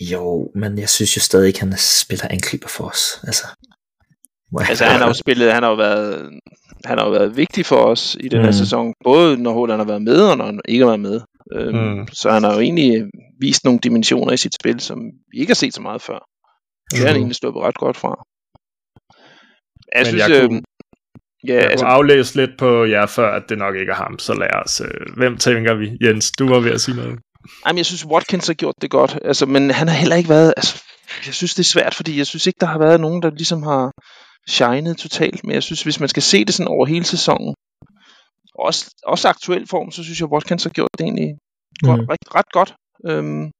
S8: Jo, men jeg synes jo stadig ikke, han spiller angriber for os. Altså,
S7: Altså, han har jo spillet, han har jo været, han har jo været vigtig for os i den her
S8: Mm.
S7: sæson, både når Holland har været med, og når han ikke har været med. Øhm,
S6: Mm.
S7: Så han har jo egentlig vist nogle dimensioner i sit spil, som vi ikke har set så meget før. Det har han
S6: Mhm.
S7: egentlig sluppet ret godt fra. Jeg
S6: Men
S7: synes,
S6: jeg
S7: øh,
S6: kunne-
S7: ja,
S6: Jeg
S7: altså,
S6: kunne aflæse lidt på jer før, at det nok ikke er ham, så lad os... Øh, hvem tænker vi? Jens, du var ved at sige noget.
S7: Jamen, jeg synes, Watkins har gjort det godt, altså, men han har heller ikke været... Altså, jeg synes, det er svært, fordi jeg synes ikke, der har været nogen, der ligesom har shined totalt, men jeg synes, hvis man skal se det sådan over hele sæsonen, også, også aktuel form, så synes jeg, Watkins har gjort det egentlig godt,
S8: Mm.
S7: ret, ret godt. Øhm,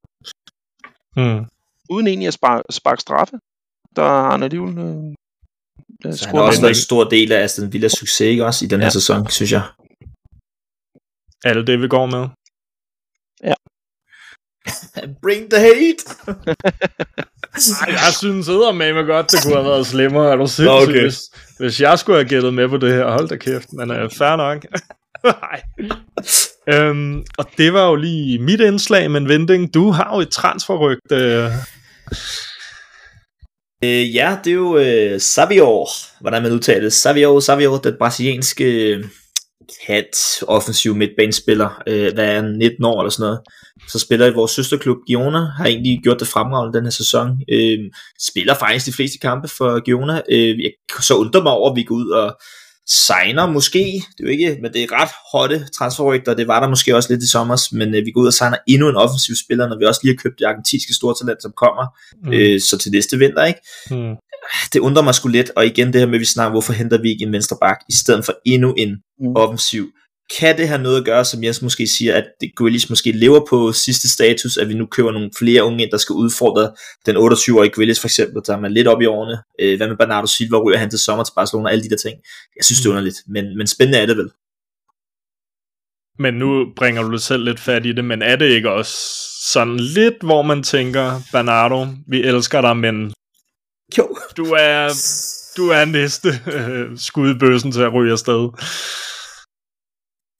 S6: Hmm.
S7: uden egentlig at sparke, sparke straffe, der har han alligevel øh, øh,
S8: Så han har
S7: scoret
S8: også været en stor del af Aston Villas succes, ikke også, i den her
S7: Ja.
S8: sæson, synes jeg.
S6: Alt det, vi går med.
S8: Bring the hate!
S6: Ej, jeg synes med godt, det kunne have været slemmere. Er du sindssyg,
S8: Okay.
S6: hvis, hvis jeg skulle have gættet med på det her. Hold da kæft, men uh, fair nok. Nej. øhm, og det var jo lige mit indslag, men Vending, du har jo et transferrygt. Øh,
S8: Øh, ja, det er jo øh, Savior, hvordan man udtaler det. Savior, Savior, den brasilianske øh, kant, offensiv midtbanespiller, øh, hvad er han, 19 år eller sådan noget. Så spiller i vores søsterklub Giona, har egentlig gjort det fremragende den her sæson. Øh, spiller faktisk de fleste kampe for Giona. Øh, jeg så undre mig over, at vi går ud og signer måske, det er jo ikke, men det er ret hotte transferrygter, det var der måske også lidt i sommer, men øh, vi går ud og signer endnu en offensiv spiller, når vi også lige har købt det argentinske stortalent, som kommer, mm. øh, så til næste vinter, ikke?
S6: hmm.
S8: Det undrer mig sgu lidt, og igen det her med, at vi snakker, hvorfor henter vi ikke en venstre bak, i stedet for endnu en
S7: Mm.
S8: mm. offensiv. Kan det have noget at gøre, som Jens måske siger, at det Grealish måske lever på sidste status, at vi nu køber nogle flere unge ind, der skal udfordre den 28-årige Grealish for eksempel, der er man lidt op i årene. Øh, hvad med Bernardo Silva, ryger han til sommer til Barcelona, alle de der ting. Jeg synes, det er underligt, men, men spændende er det vel.
S6: Men nu bringer du det selv lidt fat i det, men er det ikke også sådan lidt, hvor man tænker, Bernardo, vi elsker dig, men
S8: Jo.
S6: du er, du er næste øh, skud i bøssen til at ryge afsted.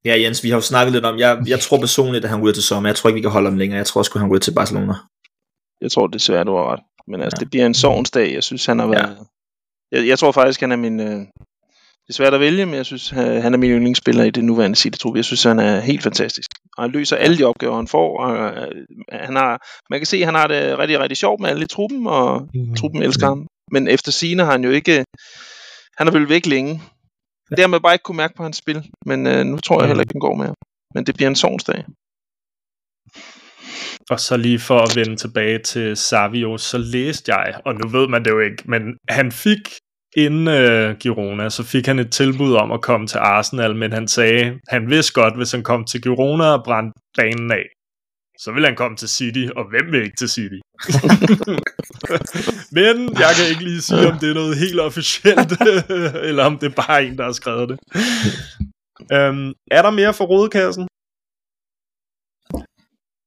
S8: Ja, Jens, vi har jo snakket lidt om, jeg, jeg tror personligt, at han ryger til sommer. Jeg tror ikke, vi kan holde ham længere. Jeg tror også, at han ryger til Barcelona.
S7: Jeg tror desværre, du har ret. Men altså,
S8: Ja.
S7: det bliver en sovensdag. Jeg synes, han har været... Jeg, jeg tror faktisk, han er min... Øh... Det er svært at vælge, men jeg synes, han han er min yndlingsspiller i det nuværende City-trup. Jeg synes, han er helt fantastisk. Og han løser alle de opgaver, han får. Og, øh, han har, man kan se, at han har det rigtig, rigtig sjovt med alle i truppen, og
S6: Mm.
S7: truppen elsker ham. Men efter sine har han jo ikke... Han har vel væk længe. Det har man bare ikke kunne mærke på hans spil. Men øh, nu tror jeg heller ikke, den går mere. Men det bliver en sovnsdag.
S6: Og så lige for at vende tilbage til Savio, så læste jeg, og nu ved man det jo ikke, men han fik inden øh, Girona, så fik han et tilbud om at komme til Arsenal, men han sagde, han vidste godt, hvis han kom til Girona og brændte banen af, så vil han komme til City, og hvem vil ikke til City? men jeg kan ikke lige sige, om det er noget helt officielt, eller om det er bare en, der har skrevet det. øhm, er der mere for rodekassen?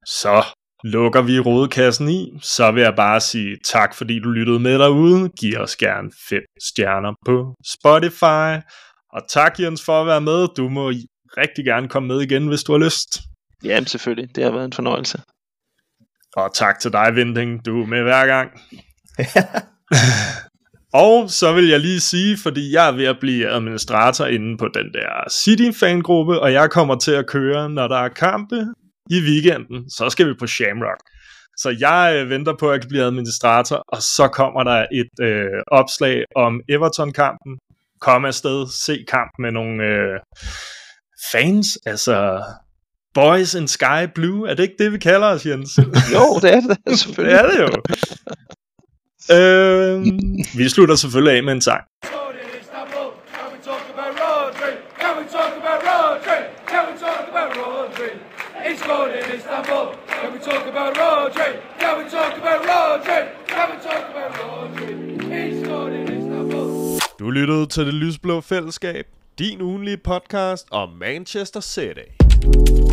S6: Så lukker vi rodekassen i, så vil jeg bare sige tak, fordi du lyttede med derude. Giv os gerne 5 stjerner på Spotify. Og tak Jens for at være med. Du må rigtig gerne komme med igen, hvis du har lyst.
S7: Jamen selvfølgelig, det har været en fornøjelse.
S6: Og tak til dig, Vinding. Du er med hver gang. Og så vil jeg lige sige, fordi jeg er ved at blive administrator inde på den der City-fangruppe, og jeg kommer til at køre, når der er kampe i weekenden, så skal vi på Shamrock. Så jeg øh, venter på, at jeg kan blive administrator, og så kommer der et øh, opslag om Everton-kampen. Kom afsted, se kamp med nogle øh, fans, altså Boys in Sky Blue. Er det ikke det, vi kalder os, Jens?
S7: Jo, det er det da,
S6: det
S7: selvfølgelig.
S6: er det jo. øh, vi slutter selvfølgelig af med en sang.
S1: Du lyttede til Det Lysblå Fællesskab, din ugenlige podcast om Manchester City.